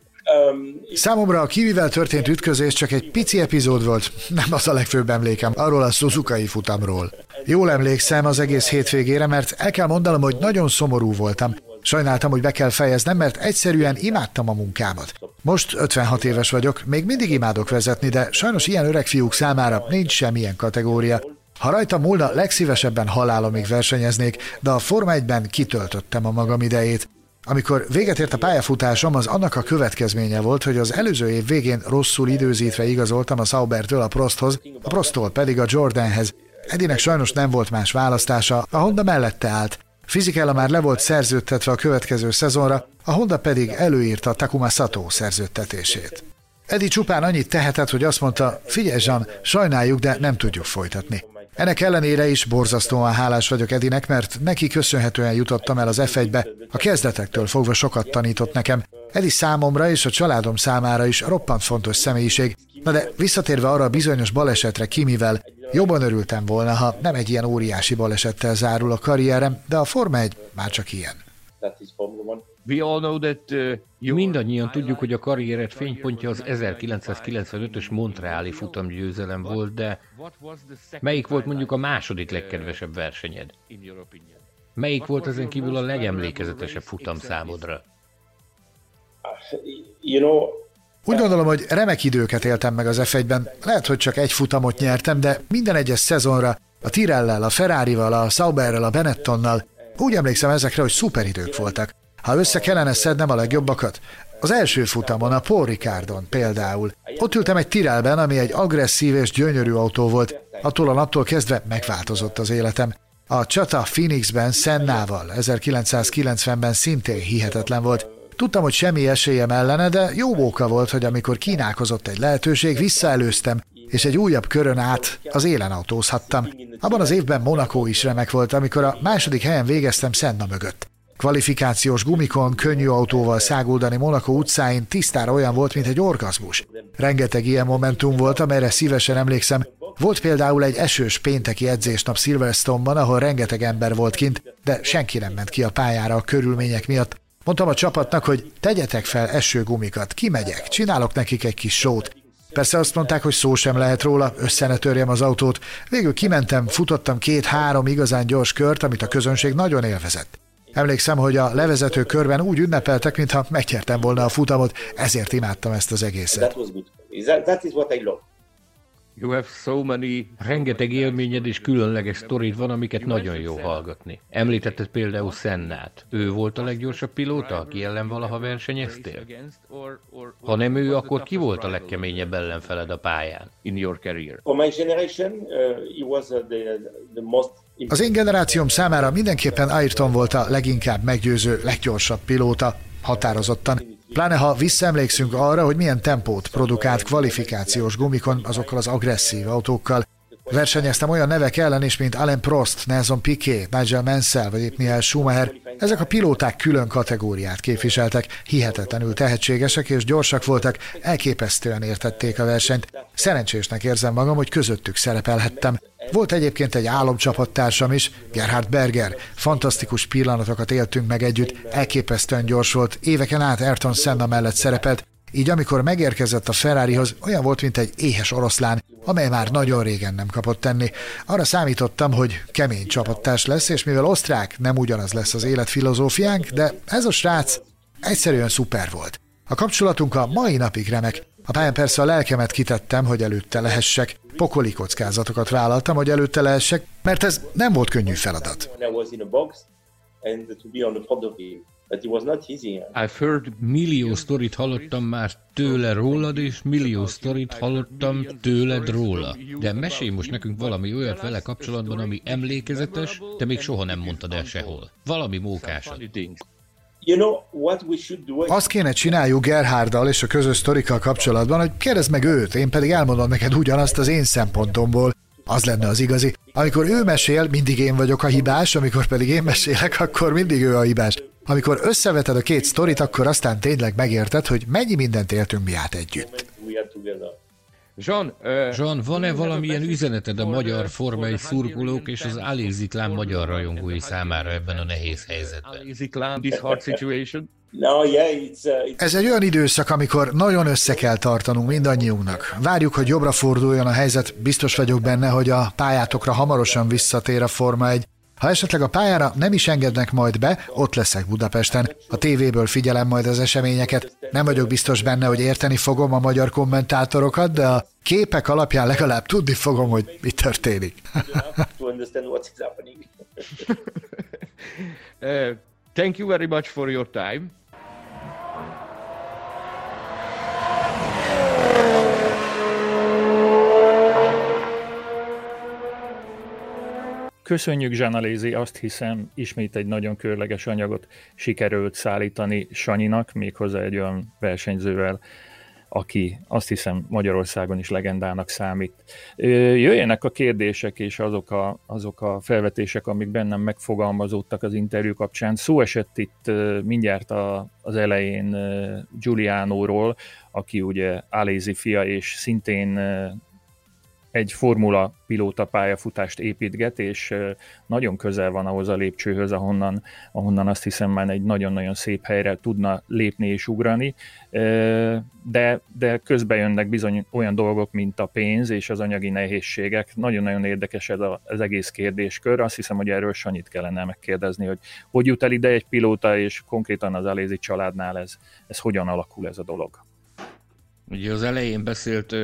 Számomra a Kivivel történt ütközés csak egy pici epizód volt, nem az a legfőbb emlékem, arról a Suzuki futamról. Jól emlékszem az egész hétvégére, mert el kell mondanom, hogy nagyon szomorú voltam. Sajnáltam, hogy be kell fejeznem, mert egyszerűen imádtam a munkámat. Most 56 éves vagyok, még mindig imádok vezetni, de sajnos ilyen öreg fiúk számára nincs semmilyen kategória. Ha rajta múlna, legszívesebben halálomig versenyeznék, de a Forma 1-ben kitöltöttem a magam idejét. Amikor véget ért a pályafutásom, az annak a következménye volt, hogy az előző év végén rosszul időzítve igazoltam a Saubertől a Prosthoz, a Prosttól pedig a Jordanhez. Edinek sajnos nem volt más választása, a Honda mellette állt. Fizikella már le volt szerződtetve a következő szezonra, a Honda pedig előírta Takuma Sato szerződtetését. Edi csupán annyit tehetett, hogy azt mondta, figyelj Jean, sajnáljuk, de nem tudjuk folytatni. Ennek ellenére is borzasztóan hálás vagyok Edinek, mert neki köszönhetően jutottam el az F1-be. A kezdetektől fogva sokat tanított nekem. Edi számomra és a családom számára is roppant fontos személyiség. Na de visszatérve arra a bizonyos balesetre Kimivel, jobban örültem volna, ha nem egy ilyen óriási balesettel zárul a karrierem, de a Forma 1 már csak ilyen. Uh, Mindannyian tudjuk, hogy a karriered fénypontja az 1995-ös Montreali futamgyőzelem volt, de melyik volt mondjuk a második legkedvesebb versenyed? Melyik volt ezen kívül a legemlékezetesebb futam számodra? Úgy gondolom, hogy remek időket éltem meg az F1-ben. Lehet, hogy csak egy futamot nyertem, de minden egyes szezonra a Tirellel, a Ferrarival, a Sauberrel, a Benettonnal úgy emlékszem ezekre, hogy szuper idők voltak. Ha össze kellene szednem a legjobbakat, az első futamon, a Paul Ricardon például. Ott ültem egy Tirelben, ami egy agresszív és gyönyörű autó volt. Attól a naptól kezdve megváltozott az életem. A csata Phoenixben Sennával 1990-ben szintén hihetetlen volt. Tudtam, hogy semmi esélyem ellene, de jó móka volt, hogy amikor kínálkozott egy lehetőség, visszaelőztem, és egy újabb körön át az élen autózhattam. Abban az évben Monaco is remek volt, amikor a második helyen végeztem Senna mögött. Kvalifikációs gumikon, könnyű autóval száguldani Monaco utcáin tisztára olyan volt, mint egy orgazmus. Rengeteg ilyen momentum volt, amelyre szívesen emlékszem. Volt például egy esős pénteki edzésnap Silverstone-ban, ahol rengeteg ember volt kint, de senki nem ment ki a pályára a körülmények miatt. Mondtam a csapatnak, hogy tegyetek fel esőgumikat, kimegyek, csinálok nekik egy kis sót. Persze azt mondták, hogy szó sem lehet róla, össze ne törjem az autót. Végül kimentem, futottam két-három igazán gyors kört, amit a közönség nagyon élvezett. Emlékszem, hogy a levezető körben úgy ünnepeltek, mintha megnyertem volna a futamot, ezért imádtam ezt az egészet. You have so many... Rengeteg élményed és különleges sztorid van, amiket nagyon jó hallgatni. Említetted például Sennát. Ő volt a leggyorsabb pilóta, aki ellen valaha versenyeztél? Ha nem ő, akkor ki volt a legkeményebb ellenfeled a pályán? In your career. For my generation, uh, he was uh, the, the most az én generációm számára mindenképpen Ayrton volt a leginkább meggyőző, leggyorsabb pilóta, határozottan. Pláne ha visszaemlékszünk arra, hogy milyen tempót produkált kvalifikációs gumikon azokkal az agresszív autókkal. Versenyeztem olyan nevek ellen is, mint Alain Prost, Nelson Piquet, Nigel Mansell vagy épp Michael Schumacher. Ezek a pilóták külön kategóriát képviseltek, hihetetlenül tehetségesek és gyorsak voltak, elképesztően értették a versenyt. Szerencsésnek érzem magam, hogy közöttük szerepelhettem. Volt egyébként egy álomcsapattársam is, Gerhard Berger. Fantasztikus pillanatokat éltünk meg együtt, elképesztően gyors volt, éveken át Ayrton Senna mellett szerepelt, így amikor megérkezett a Ferrarihoz, olyan volt, mint egy éhes oroszlán, amely már nagyon régen nem kapott tenni. Arra számítottam, hogy kemény csapattárs lesz, és mivel osztrák, nem ugyanaz lesz az életfilozófiánk, de ez a srác egyszerűen szuper volt. A kapcsolatunk a mai napig remek. A pályán persze a lelkemet kitettem, hogy előtte lehessek. Pokoli kockázatokat vállaltam, hogy előtte lehessek, mert ez nem volt könnyű feladat. But it was not easy. I've heard millió sztorit hallottam már tőle rólad, és millió sztorit hallottam tőled róla. De mesélj most nekünk valami olyat vele kapcsolatban, ami emlékezetes, de még soha nem mondtad el sehol. Valami mókásat. Azt kéne csináljuk Gerharddal és a közös sztorikkal kapcsolatban, hogy kérdezd meg őt, én pedig elmondom neked ugyanazt az én szempontomból. Az lenne az igazi. Amikor ő mesél, mindig én vagyok a hibás, amikor pedig én mesélek, akkor mindig ő a hibás. Amikor összeveted a két sztorit, akkor aztán tényleg megérted, hogy mennyi mindent éltünk mi át együtt. Jean, uh, Jean van-e valamilyen üzeneted a magyar formai szurkolók és az Aléziklán magyar rajongói számára ebben a nehéz helyzetben? Ez egy olyan időszak, amikor nagyon össze kell tartanunk mindannyiunknak. Várjuk, hogy jobbra forduljon a helyzet, biztos vagyok benne, hogy a pályátokra hamarosan visszatér a Forma egy. Ha esetleg a pályára nem is engednek majd be, ott leszek Budapesten. A tévéből figyelem majd az eseményeket. Nem vagyok biztos benne, hogy érteni fogom a magyar kommentátorokat, de a képek alapján legalább tudni fogom, hogy mi történik. thank you very much for your time. Köszönjük Zsanalézi, azt hiszem ismét egy nagyon körleges anyagot sikerült szállítani Sanyinak, méghozzá egy olyan versenyzővel, aki azt hiszem Magyarországon is legendának számít. Jöjjenek a kérdések és azok a, azok a felvetések, amik bennem megfogalmazódtak az interjú kapcsán. Szó esett itt mindjárt a, az elején Giulianóról, aki ugye Alézi fia, és szintén egy formula pilóta pályafutást építget, és nagyon közel van ahhoz a lépcsőhöz, ahonnan, ahonnan azt hiszem már egy nagyon-nagyon szép helyre tudna lépni és ugrani, de, de közben jönnek bizony olyan dolgok, mint a pénz és az anyagi nehézségek. Nagyon-nagyon érdekes ez az egész kérdéskör. Azt hiszem, hogy erről Sanyit kellene megkérdezni, hogy hogy jut el ide egy pilóta, és konkrétan az Alézi családnál ez, ez hogyan alakul ez a dolog. Ugye az elején beszélt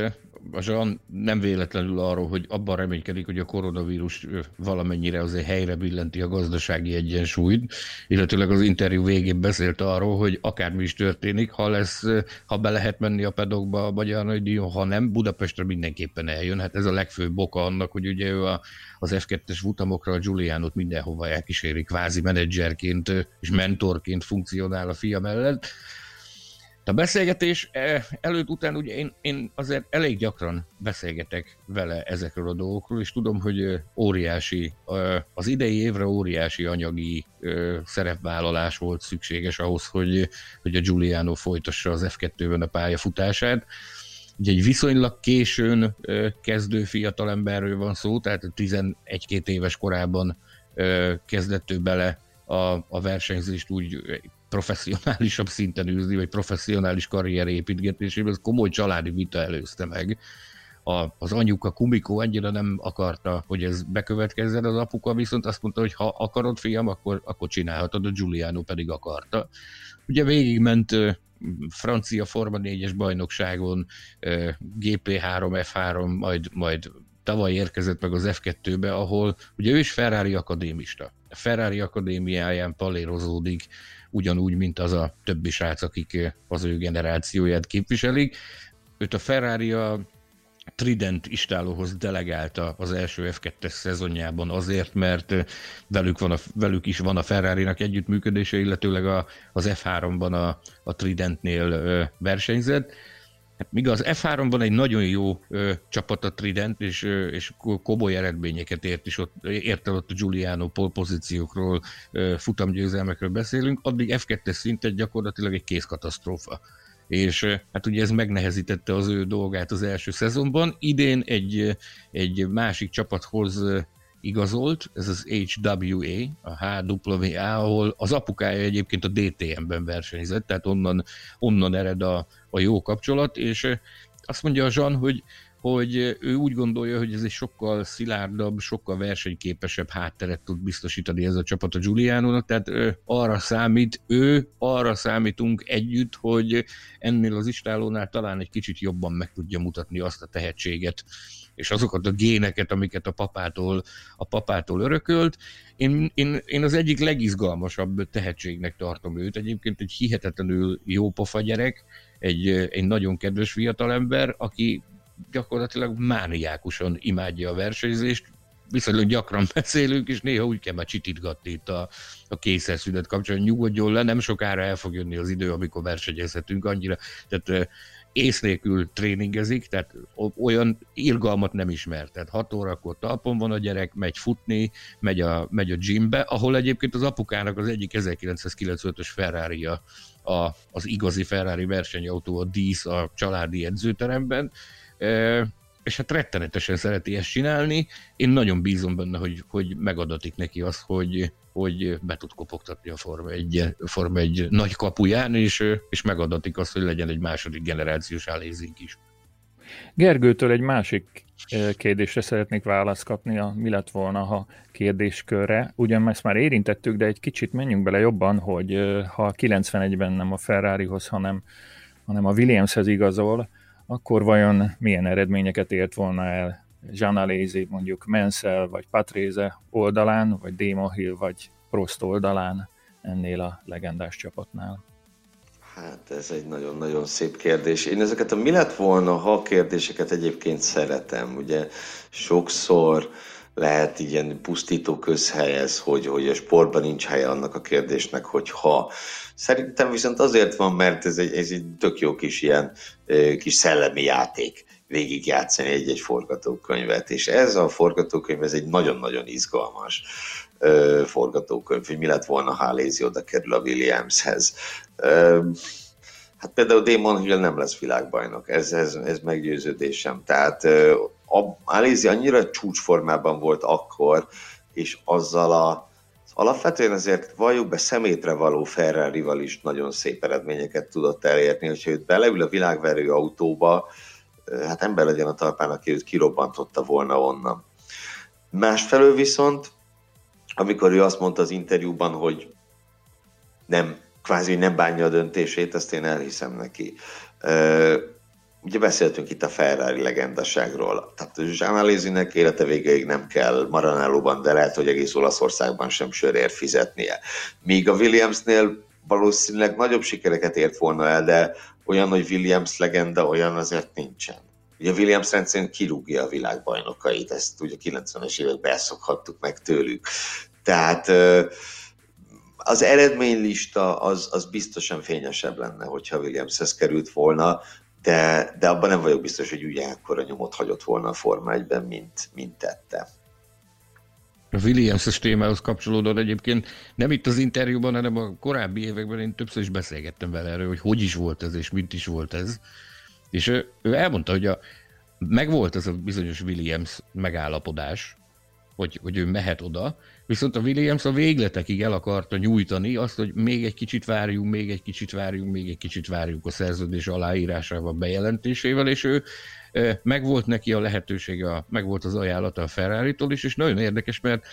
a nem véletlenül arról, hogy abban reménykedik, hogy a koronavírus valamennyire azért helyre billenti a gazdasági egyensúlyt, illetőleg az interjú végén beszélt arról, hogy akármi is történik, ha lesz, ha be lehet menni a pedokba a Magyar Nagydíjon, ha nem, Budapestre mindenképpen eljön. Hát ez a legfőbb oka annak, hogy ugye ő a, az F2-es futamokra a Giulianot mindenhova elkíséri, kvázi menedzserként és mentorként funkcionál a fia mellett a beszélgetés eh, előtt után ugye én, én azért elég gyakran beszélgetek vele ezekről a dolgokról, és tudom, hogy eh, óriási, eh, az idei évre óriási anyagi szerepvállalás volt szükséges ahhoz, hogy, hogy a Giuliano folytassa az F2-ben a pályafutását. Ugye egy viszonylag későn kezdő fiatalemberről van szó, tehát 11-2 éves korában kezdett ő bele a, a versenyzést úgy professzionálisabb szinten űzni, vagy professzionális karrier építgetésében, ez komoly családi vita előzte meg. a, az anyuka Kumiko annyira nem akarta, hogy ez bekövetkezzen, az apuka viszont azt mondta, hogy ha akarod fiam, akkor, akkor csinálhatod, a Giuliano pedig akarta. Ugye végigment francia Forma 4-es bajnokságon, GP3, F3, majd, majd tavaly érkezett meg az F2-be, ahol ugye ő is Ferrari akadémista. A Ferrari akadémiáján palérozódik, ugyanúgy, mint az a többi srác, akik az ő generációját képviselik. Őt a Ferrari a Trident istálóhoz delegálta az első F2-es szezonjában azért, mert velük, van a, velük is van a Ferrari-nak együttműködése, illetőleg a, az F3-ban a, a Tridentnél versenyzett. Hát míg az F3-ban egy nagyon jó ö, csapat a Trident, és, ö, és komoly eredményeket ért is ott, ért el ott a Giuliano polpozíciókról, ö, futamgyőzelmekről beszélünk, addig F2-es szinten gyakorlatilag egy kézkatasztrófa és hát ugye ez megnehezítette az ő dolgát az első szezonban. Idén egy, egy másik csapathoz igazolt, ez az HWA, a HWA, ahol az apukája egyébként a DTM-ben versenyzett, tehát onnan, onnan ered a, a jó kapcsolat, és azt mondja a Zsan, hogy hogy ő úgy gondolja, hogy ez egy sokkal szilárdabb, sokkal versenyképesebb hátteret tud biztosítani ez a csapat a Giuliano-nak, tehát ő arra számít, ő arra számítunk együtt, hogy ennél az istálónál talán egy kicsit jobban meg tudja mutatni azt a tehetséget, és azokat a géneket, amiket a papától, a papától örökölt. Én, én, én az egyik legizgalmasabb tehetségnek tartom őt. Egyébként egy hihetetlenül jó pofa gyerek, egy, egy nagyon kedves fiatalember, aki gyakorlatilag mániákusan imádja a versenyzést, viszonylag gyakran beszélünk, és néha úgy kell már csitítgatni itt a, a készeszület kapcsolatban, nyugodjon le, nem sokára el fog jönni az idő, amikor versenyezhetünk annyira, tehát ész nélkül tréningezik, tehát olyan irgalmat nem ismer. Tehát 6 órakor talpon van a gyerek, megy futni, megy a, megy a gymbe, ahol egyébként az apukának az egyik 1995-ös ferrari a, az igazi Ferrari versenyautó, a dísz a családi edzőteremben, és hát rettenetesen szereti ezt csinálni. Én nagyon bízom benne, hogy, hogy megadatik neki az, hogy, hogy be tud kopogtatni a Forma egy, Forma egy nagy kapuján, és, és megadatik azt, hogy legyen egy második generációs állézink is. Gergőtől egy másik kérdésre szeretnék választ kapni, a mi lett volna, ha kérdéskörre. Ugyan ezt már érintettük, de egy kicsit menjünk bele jobban, hogy ha 91-ben nem a Ferrarihoz, hanem, hanem a Williamshez igazol, akkor vajon milyen eredményeket ért volna el Jean Alézi, mondjuk Mansell vagy Patréze oldalán, vagy Hill vagy Prost oldalán ennél a legendás csapatnál? Hát ez egy nagyon-nagyon szép kérdés. Én ezeket a mi lett volna, ha kérdéseket egyébként szeretem. Ugye sokszor lehet ilyen pusztító közhelyez, hogy, hogy a sportban nincs helye annak a kérdésnek, hogy ha. Szerintem viszont azért van, mert ez egy, ez egy tök jó kis ilyen kis szellemi játék végigjátszani egy-egy forgatókönyvet, és ez a forgatókönyv, ez egy nagyon-nagyon izgalmas ö, forgatókönyv, hogy mi lett volna, ha Lézi oda kerül a Williamshez. Ö, hát például Damon Hill nem lesz világbajnok, ez, ez, ez meggyőződésem. Tehát Alézi annyira csúcsformában volt akkor, és azzal a Alapvetően azért valljuk be szemétre való Ferrari-val is nagyon szép eredményeket tudott elérni, hogyha őt beleül a világverő autóba, hát ember legyen a talpán, aki őt kirobbantotta volna onnan. Másfelől viszont, amikor ő azt mondta az interjúban, hogy nem, kvázi nem bánja a döntését, ezt én elhiszem neki. Ugye beszéltünk itt a Ferrari legendaságról. Tehát Jean Alézinek élete végéig nem kell Maranellóban, de lehet, hogy egész Olaszországban sem sörért fizetnie. Míg a Williamsnél valószínűleg nagyobb sikereket ért volna el, de olyan, hogy Williams legenda, olyan azért nincsen. Ugye Williams rendszerint kirúgja a világbajnokait, ezt ugye 90-es években elszokhattuk meg tőlük. Tehát az eredménylista az, az biztosan fényesebb lenne, hogyha Williamshez került volna, de, de abban nem vagyok biztos, hogy ugye a nyomot hagyott volna a Forma 1 mint, mint tette. A Williams-es témához kapcsolódóan egyébként nem itt az interjúban, hanem a korábbi években én többször is beszélgettem vele erről, hogy hogy is volt ez, és mint is volt ez. És ő, ő elmondta, hogy a, megvolt ez a bizonyos Williams megállapodás, hogy, hogy ő mehet oda, viszont a Williams a végletekig el akarta nyújtani azt, hogy még egy kicsit várjunk, még egy kicsit várjunk, még egy kicsit várjunk a szerződés aláírásával, bejelentésével, és ő megvolt neki a lehetősége, megvolt az ajánlata a ferrari is, és nagyon érdekes, mert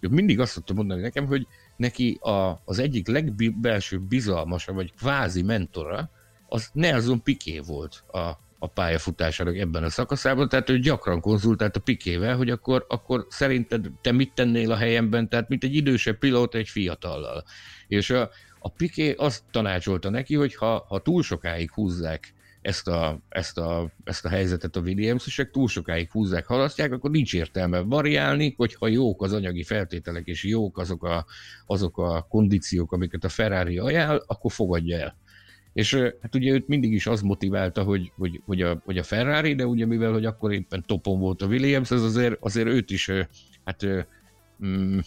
mindig azt szoktam mondani nekem, hogy neki a, az egyik legbelső bizalmasa, vagy kvázi mentora, az Nelson Piqué volt a, a pályafutásának ebben a szakaszában, tehát ő gyakran konzultált a Pikével, hogy akkor, akkor szerinted te mit tennél a helyemben, tehát mint egy idősebb pilóta egy fiatallal. És a, a Piké azt tanácsolta neki, hogy ha, ha túl sokáig húzzák ezt a, ezt a, ezt a helyzetet a Williams-esek, túl sokáig húzzák, halasztják, akkor nincs értelme variálni, hogyha jók az anyagi feltételek, és jók azok a, azok a kondíciók, amiket a Ferrari ajánl, akkor fogadja el. És hát ugye őt mindig is az motiválta, hogy, hogy, hogy, a, hogy a Ferrari, de ugye mivel, hogy akkor éppen topon volt a Williams, ez azért, azért őt is hát mm,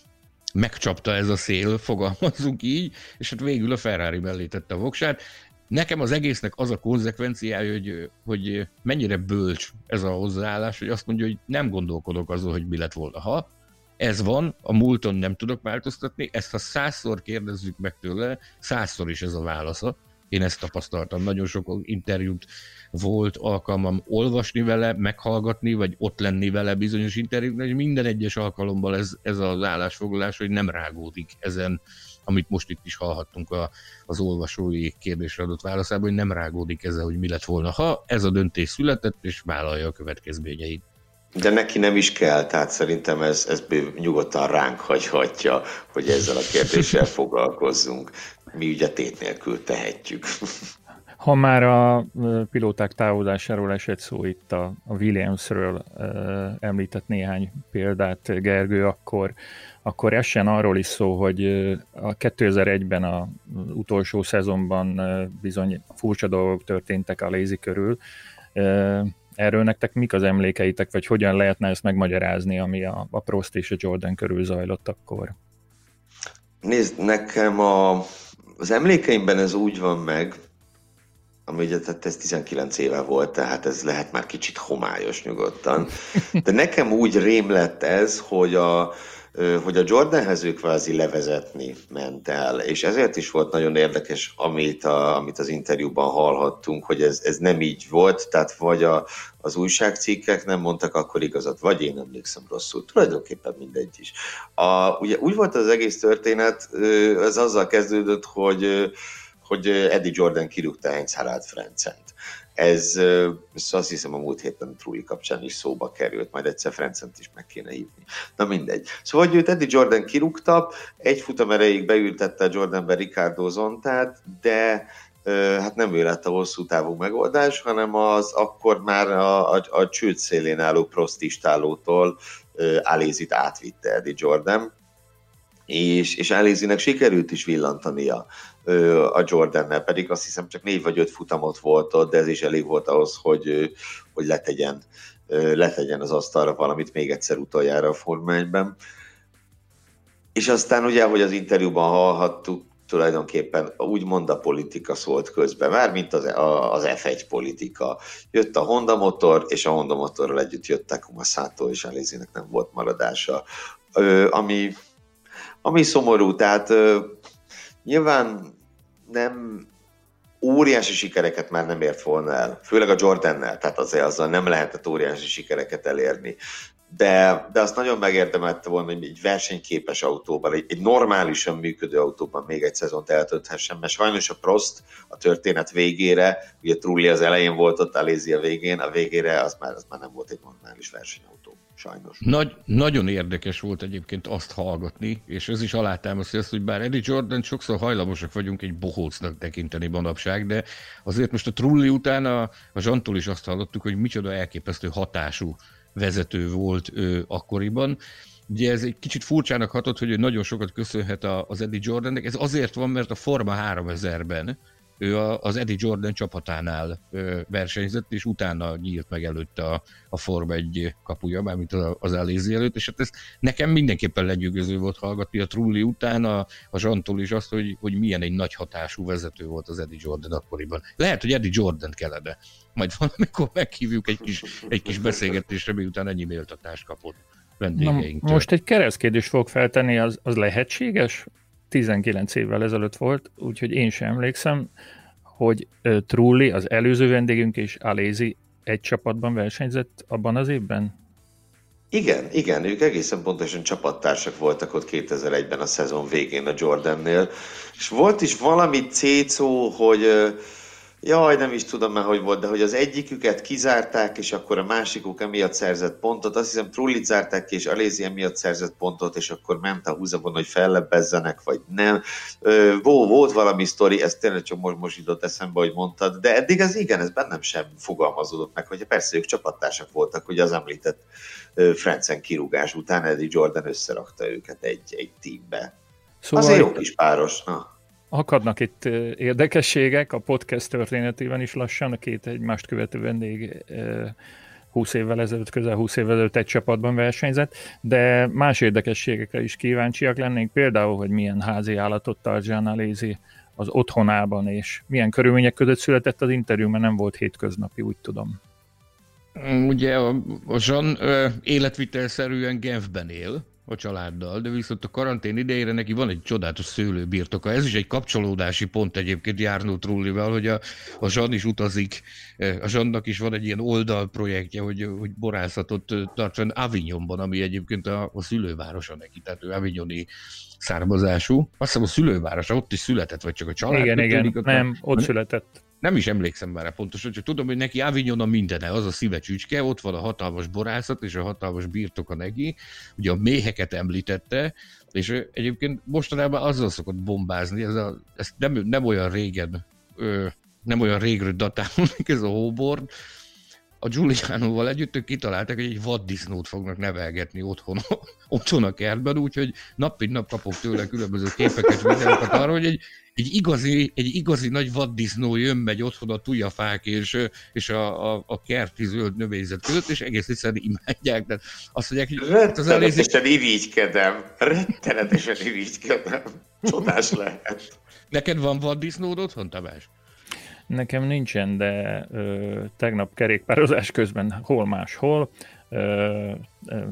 megcsapta ez a szél, fogalmazunk így, és hát végül a Ferrari mellé tette a voksát. Nekem az egésznek az a konzekvenciája, hogy, hogy mennyire bölcs ez a hozzáállás, hogy azt mondja, hogy nem gondolkodok azon, hogy mi lett volna. Ha ez van, a múlton nem tudok változtatni, ezt ha százszor kérdezzük meg tőle, százszor is ez a válasza. Én ezt tapasztaltam, nagyon sok interjút volt alkalmam olvasni vele, meghallgatni, vagy ott lenni vele bizonyos interjúknál, és minden egyes alkalommal ez, ez az állásfoglalás, hogy nem rágódik ezen, amit most itt is hallhattunk a, az olvasói kérdésre adott válaszában, hogy nem rágódik ezzel, hogy mi lett volna, ha ez a döntés született, és vállalja a következményeit. De neki nem is kell, tehát szerintem ez, ez nyugodtan ránk hagyhatja, hogy ezzel a kérdéssel foglalkozzunk. Mi ugye tét nélkül tehetjük. Ha már a pilóták távozásáról esett szó itt a, a Williamsről említett néhány példát Gergő, akkor, akkor essen arról is szó, hogy a 2001-ben a utolsó szezonban bizony furcsa dolgok történtek a Lézi körül. Erről nektek mik az emlékeitek, vagy hogyan lehetne ezt megmagyarázni, ami a, a Prost és a Jordan körül zajlott akkor? Nézd, nekem a, az emlékeimben ez úgy van meg, ami ugye tehát ez 19 éve volt, tehát ez lehet már kicsit homályos nyugodtan. De nekem úgy rém lett ez, hogy a, hogy a Jordanhez ő kvázi levezetni ment el, és ezért is volt nagyon érdekes, amit, a, amit az interjúban hallhattunk, hogy ez, ez nem így volt, tehát vagy a, az újságcikkek nem mondtak akkor igazat, vagy én emlékszem rosszul, tulajdonképpen mindegy is. A, ugye úgy volt az egész történet, ez azzal kezdődött, hogy hogy Eddie Jordan kirúgta Heinz Harald Frencent. Ez, ez azt hiszem a múlt héten Trulli kapcsán is szóba került, majd egyszer Frencent is meg kéne hívni. Na mindegy. Szóval, hogy őt Eddie Jordan kirúgta, egy futam erejéig beültette a Jordanbe Ricardo Zontát, de hát nem ő lett a hosszú távú megoldás, hanem az akkor már a, a, a csőd szélén álló prostistálótól Alézit átvitte Eddie Jordan, és, és Alézinek sikerült is villantania a Jordannel, pedig azt hiszem csak négy vagy öt futamot volt ott, de ez is elég volt ahhoz, hogy, hogy letegyen, letegyen az asztalra valamit még egyszer utoljára a formányban. És aztán ugye, hogy az interjúban hallhattuk, tulajdonképpen úgymond a politika szólt közben, már mint az, az F1 politika. Jött a Honda motor, és a Honda motorral együtt jött Takuma Sato, és Alizinek nem volt maradása. Ami, ami szomorú, tehát nyilván nem óriási sikereket már nem ért volna el, főleg a Jordannel, tehát azért azzal nem lehetett óriási sikereket elérni. De, de azt nagyon megérdemelte volna, hogy egy versenyképes autóban, egy, egy normálisan működő autóban még egy szezont eltölthessen, mert sajnos a Prost a történet végére, ugye Trulli az elején volt ott, Alézi a végén, a végére az már, az már nem volt egy normális versenyautó sajnos. Nagy, nagyon érdekes volt egyébként azt hallgatni, és ez is alátámasztja azt, hogy bár Eddie Jordan sokszor hajlamosak vagyunk egy bohócnak tekinteni manapság, de azért most a Trulli után a, a Zsantól is azt hallottuk, hogy micsoda elképesztő hatású vezető volt ő akkoriban. Ugye ez egy kicsit furcsának hatott, hogy ő nagyon sokat köszönhet az Eddie Jordannek. Ez azért van, mert a Forma 3000-ben ő az Eddie Jordan csapatánál versenyzett, és utána nyílt meg előtte a, a Forma egy kapuja, mármint az Elézi előtt, és hát ez nekem mindenképpen legyőgöző volt hallgatni a Trulli után, a, a Zsantól is azt, hogy, hogy milyen egy nagy hatású vezető volt az Eddie Jordan akkoriban. Lehet, hogy Eddie Jordan kellene. Majd valamikor meghívjuk egy kis, egy kis beszélgetésre, miután ennyi méltatást kapott. vendégeinktől. most egy keresztkérdés fog feltenni, az, az lehetséges? 19 évvel ezelőtt volt, úgyhogy én sem emlékszem, hogy Trulli, az előző vendégünk és Alézi egy csapatban versenyzett abban az évben? Igen, igen, ők egészen pontosan csapattársak voltak ott 2001-ben a szezon végén a Jordannél, és volt is valami cécó, hogy Jaj, nem is tudom már, hogy volt, de hogy az egyiküket kizárták, és akkor a másikuk emiatt szerzett pontot. Azt hiszem Trullit zárták ki, és Alézi emiatt szerzett pontot, és akkor ment a húzavon, hogy fellebbezzenek, vagy nem. Ö, volt valami sztori, ez tényleg csak most, most jutott eszembe, hogy mondtad, de eddig ez igen, ez bennem sem fogalmazódott meg, hogy persze ők csapattársak voltak, hogy az említett Francen kirúgás után Eddie Jordan összerakta őket egy, egy teambe. Szóval Azért jó kis páros. Na. Akadnak itt érdekességek, a podcast történetében is lassan, a két egymást követő vendég 20 évvel ezelőtt, közel 20 évvel ezelőtt egy csapatban versenyzett, de más érdekességekre is kíváncsiak lennénk, például, hogy milyen házi állatot tart Jean Lézi az otthonában, és milyen körülmények között született az interjú, mert nem volt hétköznapi, úgy tudom. Ugye a, a Jean életvitelszerűen Genfben él, a családdal, de viszont a karantén idejére neki van egy csodálatos szőlőbirtoka. Ez is egy kapcsolódási pont egyébként Járnó Trullival, hogy a, a Zsan is utazik, a Zsannak is van egy ilyen oldalprojektje, hogy, hogy borászatot tartson Avignonban, ami egyébként a, a szülővárosa neki, tehát ő Avignoni származású. Azt hiszem a szülővárosa, ott is született, vagy csak a család. Igen, igen, nem, ott született nem is emlékszem már pontosan, csak tudom, hogy neki Avignon a mindene, az a szíve csücske, ott van a hatalmas borászat és a hatalmas birtoka neki, ugye a méheket említette, és egyébként mostanában azzal szokott bombázni, ez, a, ez nem, nem olyan régen, ö, nem olyan régről datálódik ez a hóbor, a Giulianoval együtt ők kitalálták, hogy egy vaddisznót fognak nevelgetni otthon, otthon a kertben, úgyhogy nap mint nap kapok tőle különböző képeket, videókat arra, hogy egy, egy, igazi, egy igazi nagy vaddisznó jön, megy otthon a tujafák és, és a, a, a kerti zöld növényzet között, és egész egyszerűen imádják. De azt mondják, hogy Rettenetesen elézik... irigykedem. Rettenetesen irigykedem. Csodás lehet. Neked van vaddisznód otthon, Tamás? Nekem nincsen, de ö, tegnap kerékpározás közben hol máshol, ö,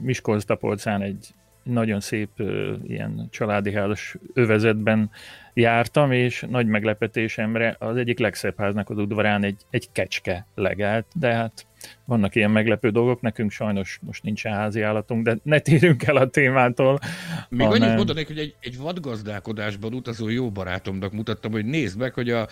Miskolc-Tapolcán egy nagyon szép ö, ilyen családi házas övezetben jártam, és nagy meglepetésemre az egyik legszebb háznak az udvarán egy, egy kecske legelt, de hát vannak ilyen meglepő dolgok, nekünk sajnos most nincsen házi állatunk, de ne térjünk el a témától. Még hanem... annyit mondanék, hogy egy, egy vadgazdálkodásban utazó jó barátomnak mutattam, hogy nézd meg, hogy a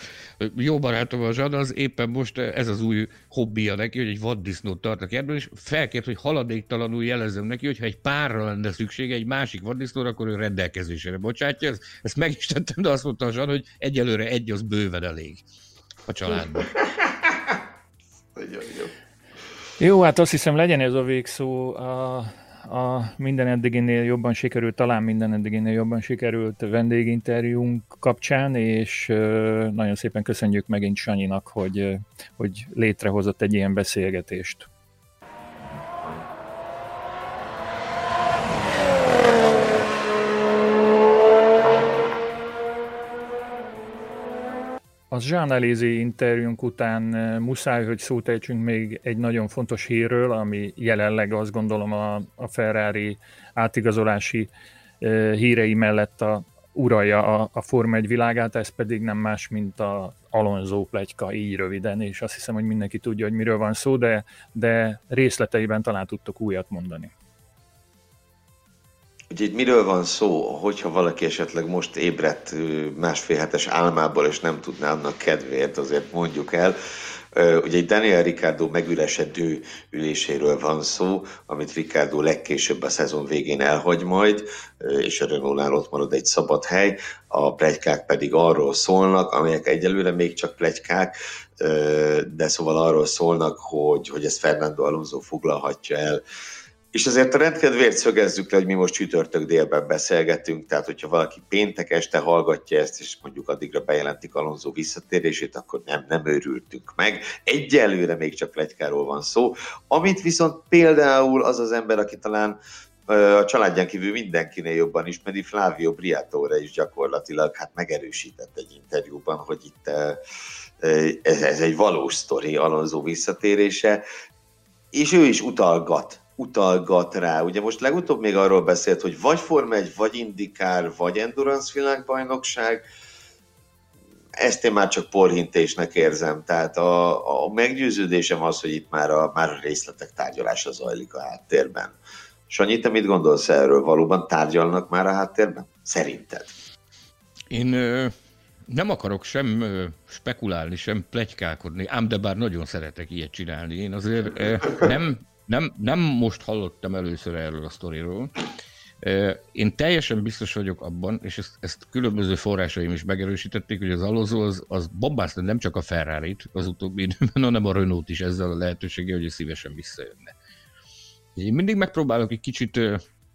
jó barátom a Zsad, az éppen most ez az új hobbija neki, hogy egy vaddisznót tart a kertben, és felkért, hogy haladéktalanul jelezem neki, hogy ha egy párra lenne szüksége egy másik vaddisznóra, akkor ő rendelkezésére bocsátja. Ezt, ezt meg is tettem, de azt mondta a Zsad, hogy egyelőre egy az bőven elég a családban. Nagyon jó. Jó, hát azt hiszem legyen ez a végszó. A, a minden eddiginél jobban sikerült, talán minden eddiginél jobban sikerült vendéginterjúnk kapcsán, és nagyon szépen köszönjük megint Sanyinak, hogy, hogy létrehozott egy ilyen beszélgetést. Az Jean Elézi interjúnk után eh, muszáj, hogy szót ejtsünk még egy nagyon fontos hírről, ami jelenleg azt gondolom a, a Ferrari átigazolási e, hírei mellett a, uralja a, a Forma 1 világát, ez pedig nem más, mint a Alonso plegyka, így röviden, és azt hiszem, hogy mindenki tudja, hogy miről van szó, de, de részleteiben talán tudtok újat mondani. Ugye itt miről van szó, hogyha valaki esetleg most ébredt másfél hetes álmából, és nem tudná annak kedvéért, azért mondjuk el. Ugye egy Daniel Ricardo megüresedő üléséről van szó, amit Ricardo legkésőbb a szezon végén elhagy majd, és a Renault-nál ott marad egy szabad hely, a plegykák pedig arról szólnak, amelyek egyelőre még csak plegykák, de szóval arról szólnak, hogy, hogy ezt Fernando Alonso foglalhatja el és azért a rendkedvért szögezzük le, hogy mi most csütörtök délben beszélgetünk, tehát hogyha valaki péntek este hallgatja ezt, és mondjuk addigra bejelentik Alonso visszatérését, akkor nem, nem őrültünk meg. Egyelőre még csak legykáról van szó. Amit viszont például az az ember, aki talán a családján kívül mindenkinél jobban ismeri, Flavio Briatore is gyakorlatilag hát megerősített egy interjúban, hogy itt ez, ez egy valós sztori, Alonso visszatérése, és ő is utalgat utalgat rá. Ugye most legutóbb még arról beszélt, hogy vagy Forma 1, vagy Indikár, vagy Endurance világbajnokság, ezt én már csak porhintésnek érzem. Tehát a, a meggyőződésem az, hogy itt már a, már a részletek tárgyalása zajlik a háttérben. Sanyi, te mit gondolsz erről? Valóban tárgyalnak már a háttérben? Szerinted? Én ö, nem akarok sem ö, spekulálni, sem plegykálkodni, ám de bár nagyon szeretek ilyet csinálni. Én azért ö, nem, nem, nem most hallottam először erről a sztoriról. Én teljesen biztos vagyok abban, és ezt, ezt különböző forrásaim is megerősítették, hogy az Alonso az, az bombázta nem csak a ferrari az utóbbi időben, hanem a Renault is ezzel a lehetőséggel, hogy szívesen visszajönne. Én mindig megpróbálok egy kicsit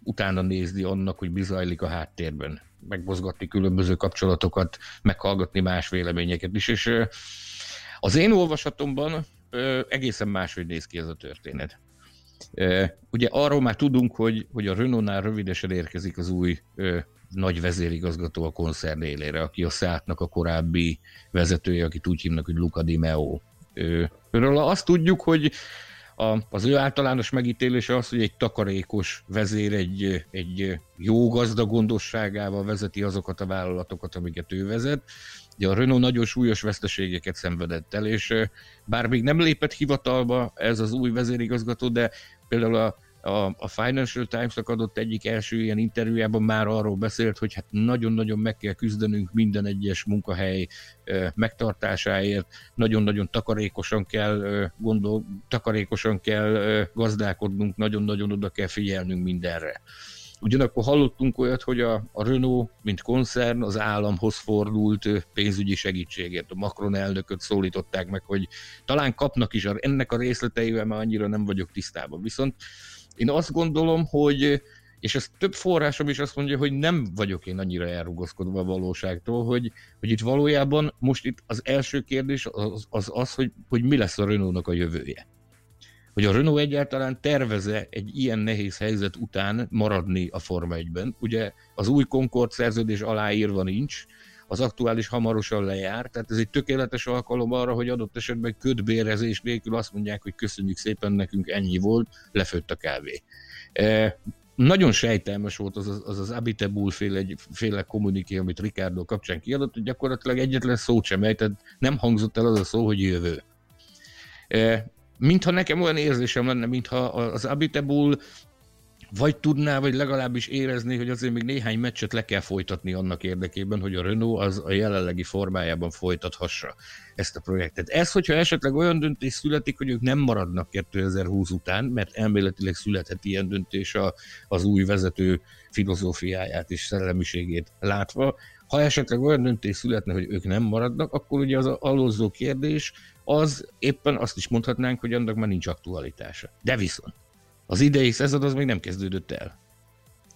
utána nézni annak, hogy mi zajlik a háttérben, megmozgatni különböző kapcsolatokat, meghallgatni más véleményeket is, és az én olvasatomban egészen máshogy néz ki ez a történet. Ugye arról már tudunk, hogy, hogy a Renault-nál rövidesen érkezik az új nagy vezérigazgató a koncern élére, aki a Seatnak a korábbi vezetője, akit úgy hívnak, hogy Luca Di Meo. Őről azt tudjuk, hogy a, az ő általános megítélése az, hogy egy takarékos vezér egy, egy jó gazda gondosságával vezeti azokat a vállalatokat, amiket ő vezet. Ugye a Renault nagyon súlyos veszteségeket szenvedett el, és bár még nem lépett hivatalba ez az új vezérigazgató, de például a a, a Financial Times-nak adott egyik első ilyen interjújában már arról beszélt, hogy hát nagyon-nagyon meg kell küzdenünk minden egyes munkahely megtartásáért, nagyon-nagyon takarékosan kell gondol, takarékosan kell gazdálkodnunk, nagyon-nagyon oda kell figyelnünk mindenre. Ugyanakkor hallottunk olyat, hogy a, a Renault, mint koncern, az államhoz fordult pénzügyi segítséget. A Macron elnököt szólították meg, hogy talán kapnak is, ennek a részleteivel már annyira nem vagyok tisztában. Viszont én azt gondolom, hogy és ez több forrásom is azt mondja, hogy nem vagyok én annyira elrugaszkodva a valóságtól, hogy, hogy itt valójában most itt az első kérdés az az, az hogy, hogy mi lesz a Renault-nak a jövője. Hogy a Renault egyáltalán terveze egy ilyen nehéz helyzet után maradni a Forma 1-ben. Ugye az új Concord szerződés aláírva nincs, az aktuális hamarosan lejár, tehát ez egy tökéletes alkalom arra, hogy adott esetben ködbérezés nélkül azt mondják, hogy köszönjük szépen, nekünk ennyi volt, lefőtt a kávé. E, nagyon sejtelmes volt az az, az, Abitebul féle, féle kommuniké, amit Ricardo kapcsán kiadott, hogy gyakorlatilag egyetlen szót sem ejtett, nem hangzott el az a szó, hogy jövő. E, mintha nekem olyan érzésem lenne, mintha az Abitebul vagy tudná, vagy legalábbis érezni, hogy azért még néhány meccset le kell folytatni annak érdekében, hogy a Renault az a jelenlegi formájában folytathassa ezt a projektet. Ez, hogyha esetleg olyan döntés születik, hogy ők nem maradnak 2020 után, mert elméletileg születhet ilyen döntés a, az új vezető filozófiáját és szellemiségét látva, ha esetleg olyan döntés születne, hogy ők nem maradnak, akkor ugye az alózó kérdés az éppen azt is mondhatnánk, hogy annak már nincs aktualitása. De viszont az idei szezon az még nem kezdődött el.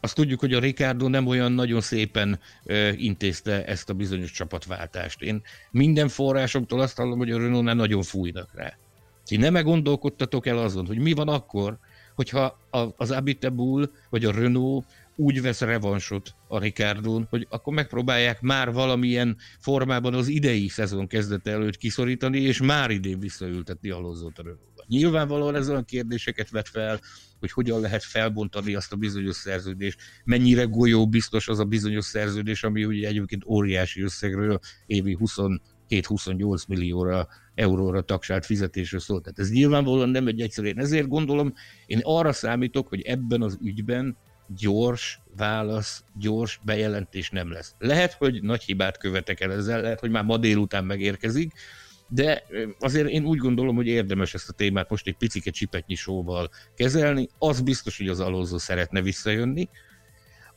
Azt tudjuk, hogy a Ricardo nem olyan nagyon szépen ö, intézte ezt a bizonyos csapatváltást. Én minden forrásomtól azt hallom, hogy a Renault nagyon fújnak rá. Ti nem gondolkodtatok el azon, hogy mi van akkor, hogyha az Abitebul vagy a Renault úgy vesz revansot a Ricardon, hogy akkor megpróbálják már valamilyen formában az idei szezon kezdete előtt kiszorítani, és már idén visszaültetni Alonzót a Renault-ba. Nyilvánvalóan ez olyan kérdéseket vet fel, hogy hogyan lehet felbontani azt a bizonyos szerződést, mennyire golyó biztos az a bizonyos szerződés, ami ugye egyébként óriási összegről évi 27-28 millióra euróra tagsált fizetésről szólt. Tehát ez nyilvánvalóan nem egy egyszerű. Én ezért gondolom, én arra számítok, hogy ebben az ügyben gyors válasz, gyors bejelentés nem lesz. Lehet, hogy nagy hibát követek el ezzel, lehet, hogy már ma délután megérkezik, de azért én úgy gondolom, hogy érdemes ezt a témát most egy picike csipetnyi sóval kezelni. Az biztos, hogy az Alonso szeretne visszajönni,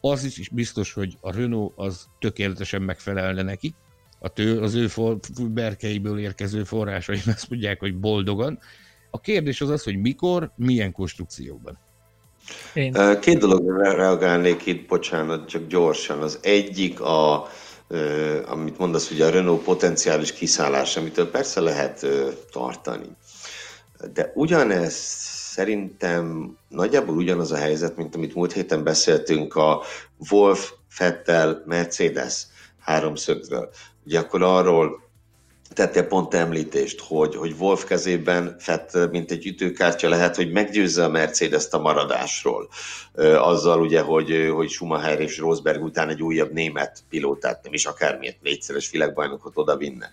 az is biztos, hogy a Renault az tökéletesen megfelelne neki, a tő, az ő for, berkeiből érkező forrásaim azt mondják, hogy boldogan. A kérdés az az, hogy mikor, milyen konstrukcióban. Én... Két dologra reagálnék itt, bocsánat, csak gyorsan. Az egyik a, amit mondasz, hogy a Renault potenciális kiszállás, amitől persze lehet tartani. De ugyanez szerintem nagyjából ugyanaz a helyzet, mint amit múlt héten beszéltünk a Wolf, Fettel, Mercedes háromszögről. Ugye akkor arról tettél pont említést, hogy, hogy Wolf kezében Fett, mint egy ütőkártya lehet, hogy meggyőzze a Mercedes-t a maradásról. Azzal ugye, hogy, hogy Schumacher és Rosberg után egy újabb német pilótát, nem is akármilyet, négyszeres világbajnokot oda vinne.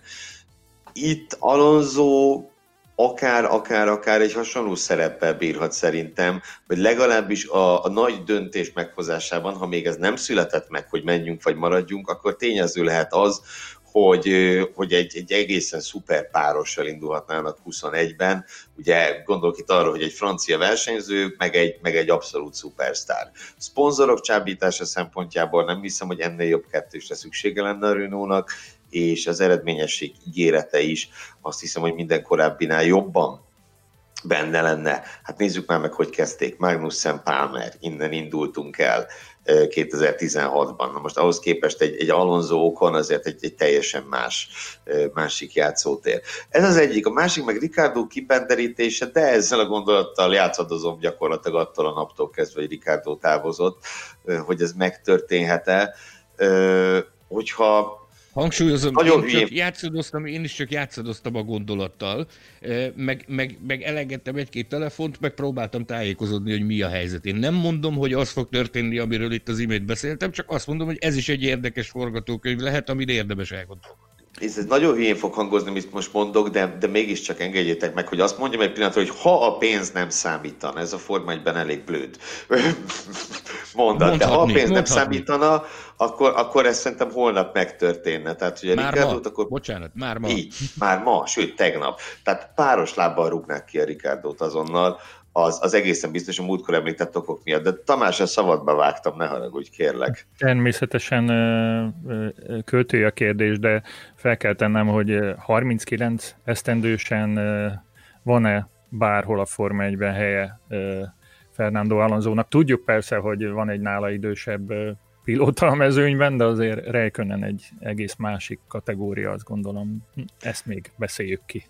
Itt Alonso akár, akár, akár egy hasonló szereppel bírhat szerintem, vagy legalábbis a, a nagy döntés meghozásában, ha még ez nem született meg, hogy menjünk vagy maradjunk, akkor tényező lehet az, hogy, hogy egy, egy egészen szuper párossal indulhatnának 21-ben. Ugye gondolok itt arra, hogy egy francia versenyző, meg egy, meg egy abszolút szupersztár. Szponzorok csábítása szempontjából nem hiszem, hogy ennél jobb kettősre szüksége lenne a Renault-nak, és az eredményesség ígérete is azt hiszem, hogy minden korábbinál jobban benne lenne. Hát nézzük már meg, hogy kezdték. Magnussen Palmer, innen indultunk el 2016-ban. Na most ahhoz képest egy, egy Alonso Ocon azért egy, egy teljesen más, másik játszótér. Ez az egyik. A másik meg Ricardo kipenderítése, de ezzel a gondolattal játszadozom gyakorlatilag attól a naptól kezdve, hogy Ricardo távozott, hogy ez megtörténhet-e. Hogyha Hangsúlyozom, Nagyon én, csak játszadoztam, én is csak játszadoztam a gondolattal, meg, meg, meg elengedtem egy-két telefont, meg próbáltam tájékozódni, hogy mi a helyzet. Én nem mondom, hogy az fog történni, amiről itt az imént beszéltem, csak azt mondom, hogy ez is egy érdekes forgatókönyv lehet, amit érdemes elgondolni ez nagyon hülyén fog hangozni, amit most mondok, de, de mégiscsak engedjétek meg, hogy azt mondjam egy pillanatra, hogy ha a pénz nem számítana, ez a forma egyben elég blőd mondat, de ha a pénz mondhatni. nem számítana, akkor, akkor ez szerintem holnap megtörténne. Tehát, ugye már Ricardot, ma. akkor... Bocsánat, már ma. Így, már ma, sőt tegnap. Tehát páros lábbal rúgnák ki a Ricardot azonnal, az, az egészen biztos a múltkor említett okok miatt. De Tamás, a szabadba vágtam, ne haragudj, kérlek. Természetesen költői a kérdés, de fel kell tennem, hogy 39 esztendősen van-e bárhol a Forma 1-ben helye Fernando Alonso-nak. Tudjuk persze, hogy van egy nála idősebb pilóta a mezőnyben, de azért Räikkönen egy egész másik kategória, azt gondolom. Ezt még beszéljük ki.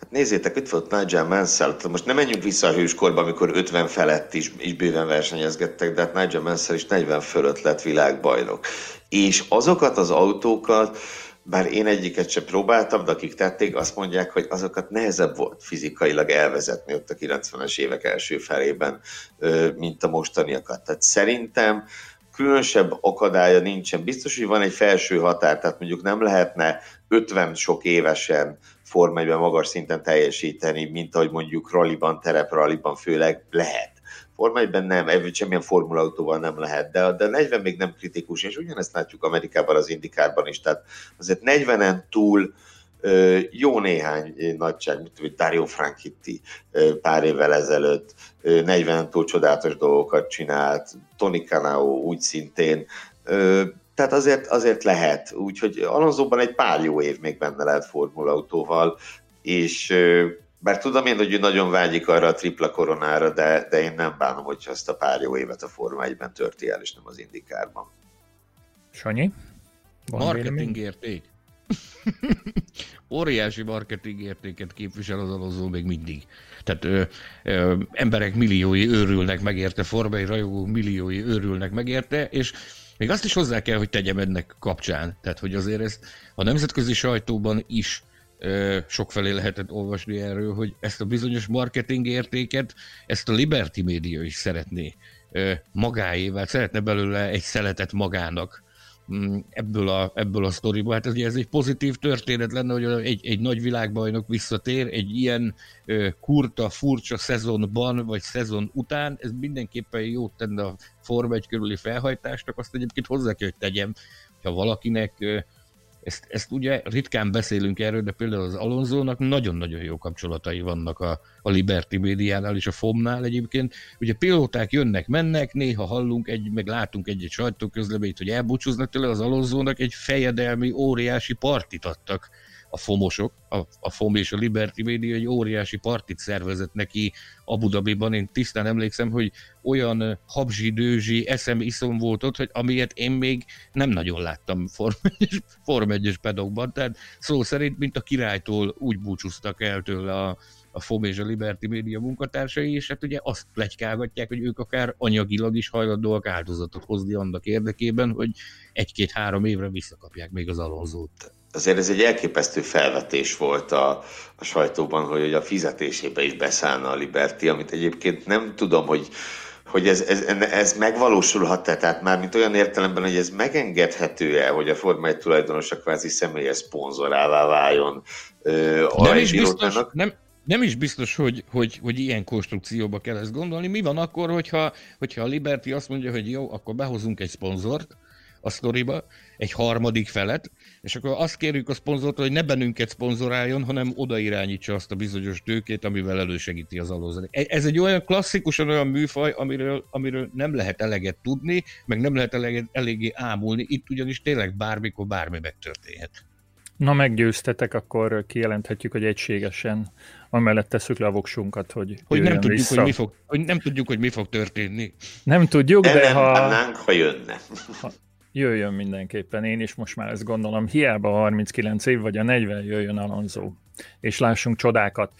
Hát nézzétek, itt volt Nigel Mansell, most nem menjünk vissza a hőskorba, amikor 50 felett is, is bőven versenyezgettek, de hát Nigel Mansell is 40 fölött lett világbajnok. És azokat az autókat, bár én egyiket sem próbáltam, de akik tették, azt mondják, hogy azokat nehezebb volt fizikailag elvezetni ott a 90-es évek első felében, mint a mostaniakat. Tehát szerintem különösebb akadálya nincsen. Biztos, hogy van egy felső határ, tehát mondjuk nem lehetne 50 sok évesen Forma magas szinten teljesíteni, mint ahogy mondjuk ralliban, terepralliban főleg lehet. Forma 1 nem, semmilyen formulautóval nem lehet, de, de 40 még nem kritikus, és ugyanezt látjuk Amerikában az indikárban is, tehát azért 40-en túl jó néhány nagyság, mint hogy Dario Franchitti pár évvel ezelőtt 40 túl csodálatos dolgokat csinált, Tony Canao úgy szintén, tehát azért, azért lehet. Úgyhogy Alonsoban egy pár jó év még benne lehet formulautóval, és bár tudom én, hogy ő nagyon vágyik arra a tripla koronára, de, de én nem bánom, hogyha azt a pár jó évet a Forma 1-ben törti el, és nem az indikárban. Sanyi? Van Marketing érték. Óriási marketing értéket képvisel az alozó még mindig. Tehát ö, ö, emberek milliói őrülnek megérte, formai rajongók milliói őrülnek megérte, és még azt is hozzá kell, hogy tegyem ennek kapcsán. Tehát, hogy azért ezt a nemzetközi sajtóban is ö, sokfelé lehetett olvasni erről, hogy ezt a bizonyos marketing értéket, ezt a Liberty Media is szeretné ö, magáével, szeretne belőle egy szeletet magának ebből a, ebből a sztoriból. Hát ez, ez egy pozitív történet lenne, hogy egy, egy nagy világbajnok visszatér egy ilyen kurta, furcsa szezonban, vagy szezon után, ez mindenképpen jót tenne a Forma 1 körüli felhajtásnak, azt egyébként hozzá kell, hogy tegyem, ha valakinek ezt, ezt ugye ritkán beszélünk erről, de például az Alonzónak nagyon-nagyon jó kapcsolatai vannak a, a Liberty médiánál és a FOM-nál egyébként. Ugye pilóták jönnek, mennek, néha hallunk, egy, meg látunk egy-egy sajtóközleményt, hogy elbúcsúznak tőle az Alonzónak, egy fejedelmi, óriási partit adtak a fomosok, a, a FOM és a Liberty Media egy óriási partit szervezett neki Abu Dhabiban. Én tisztán emlékszem, hogy olyan habzsi-dőzsi eszem iszom volt ott, hogy amilyet én még nem nagyon láttam Form 1-es pedokban. Tehát szó szerint, mint a királytól úgy búcsúztak el tőle a, a FOM és a Liberty Media munkatársai, és hát ugye azt plegykálgatják, hogy ők akár anyagilag is hajlandóak áldozatot hozni annak érdekében, hogy egy-két-három évre visszakapják még az alonzót. Azért ez egy elképesztő felvetés volt a, a sajtóban, hogy a fizetésébe is beszállna a Liberty, amit egyébként nem tudom, hogy hogy ez, ez, ez megvalósulhat-e, tehát már mint olyan értelemben, hogy ez megengedhető-e, hogy a Forma 1 tulajdonosa kvázi személyes szponzorává váljon nem is, biztos, nem, nem is biztos, hogy, hogy, hogy ilyen konstrukcióba kell ezt gondolni. Mi van akkor, hogyha, hogyha a Liberty azt mondja, hogy jó, akkor behozunk egy szponzort a sztoriba, egy harmadik felet, és akkor azt kérjük a szponzortól, hogy ne bennünket szponzoráljon, hanem oda irányítsa azt a bizonyos tőkét, amivel elősegíti az alózani. E, ez egy olyan klasszikusan olyan műfaj, amiről, amiről nem lehet eleget tudni, meg nem lehet eleget, eléggé ámulni, itt ugyanis tényleg bármikor bármi megtörténhet. Na meggyőztetek, akkor kijelenthetjük, hogy egységesen amellett tesszük le a voksunkat, hogy Hogy nem tudjuk, hogy mi, fog, hogy nem tudjuk, hogy mi fog történni. Nem tudjuk, de, de ha... Nem ha jönne. Ha, jöjjön mindenképpen, én is most már ezt gondolom, hiába 39 év vagy a 40, jöjjön Alonso, és lássunk csodákat.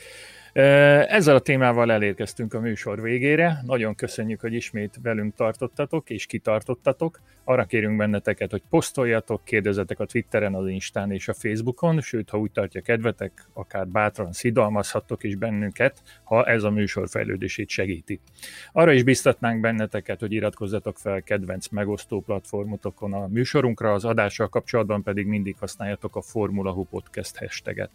Ezzel a témával elérkeztünk a műsor végére. Nagyon köszönjük, hogy ismét velünk tartottatok és kitartottatok. Arra kérünk benneteket, hogy posztoljatok, kérdezetek a Twitteren, az Instán és a Facebookon, sőt, ha úgy tartja kedvetek, akár bátran szidalmazhattok is bennünket, ha ez a műsor fejlődését segíti. Arra is biztatnánk benneteket, hogy iratkozzatok fel kedvenc megosztó platformotokon a műsorunkra, az adással kapcsolatban pedig mindig használjatok a Formula Hu Podcast hashtaget.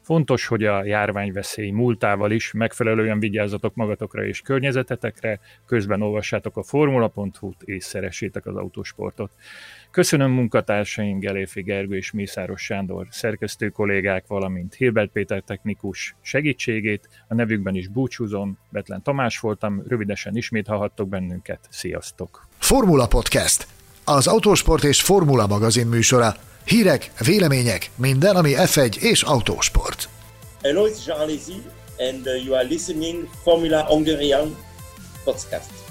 Fontos, hogy a járványveszély múltával is megfelelően vigyázzatok magatokra és környezetetekre, közben olvassátok a formula.hu-t és szeressétek az autósportot. Köszönöm munkatársaink Geléfi Gergő és Mészáros Sándor szerkesztő kollégák, valamint Hilbert Péter technikus segítségét. A nevükben is búcsúzom. Betlen Tamás voltam, rövidesen ismét hallhattok bennünket. Sziasztok! Formula Podcast, az autósport és formula magazin műsora. Hírek, vélemények, minden, ami F1 és autósport. Hello, it's Jean Alesi, and uh, you are listening Formula Hungarian podcast.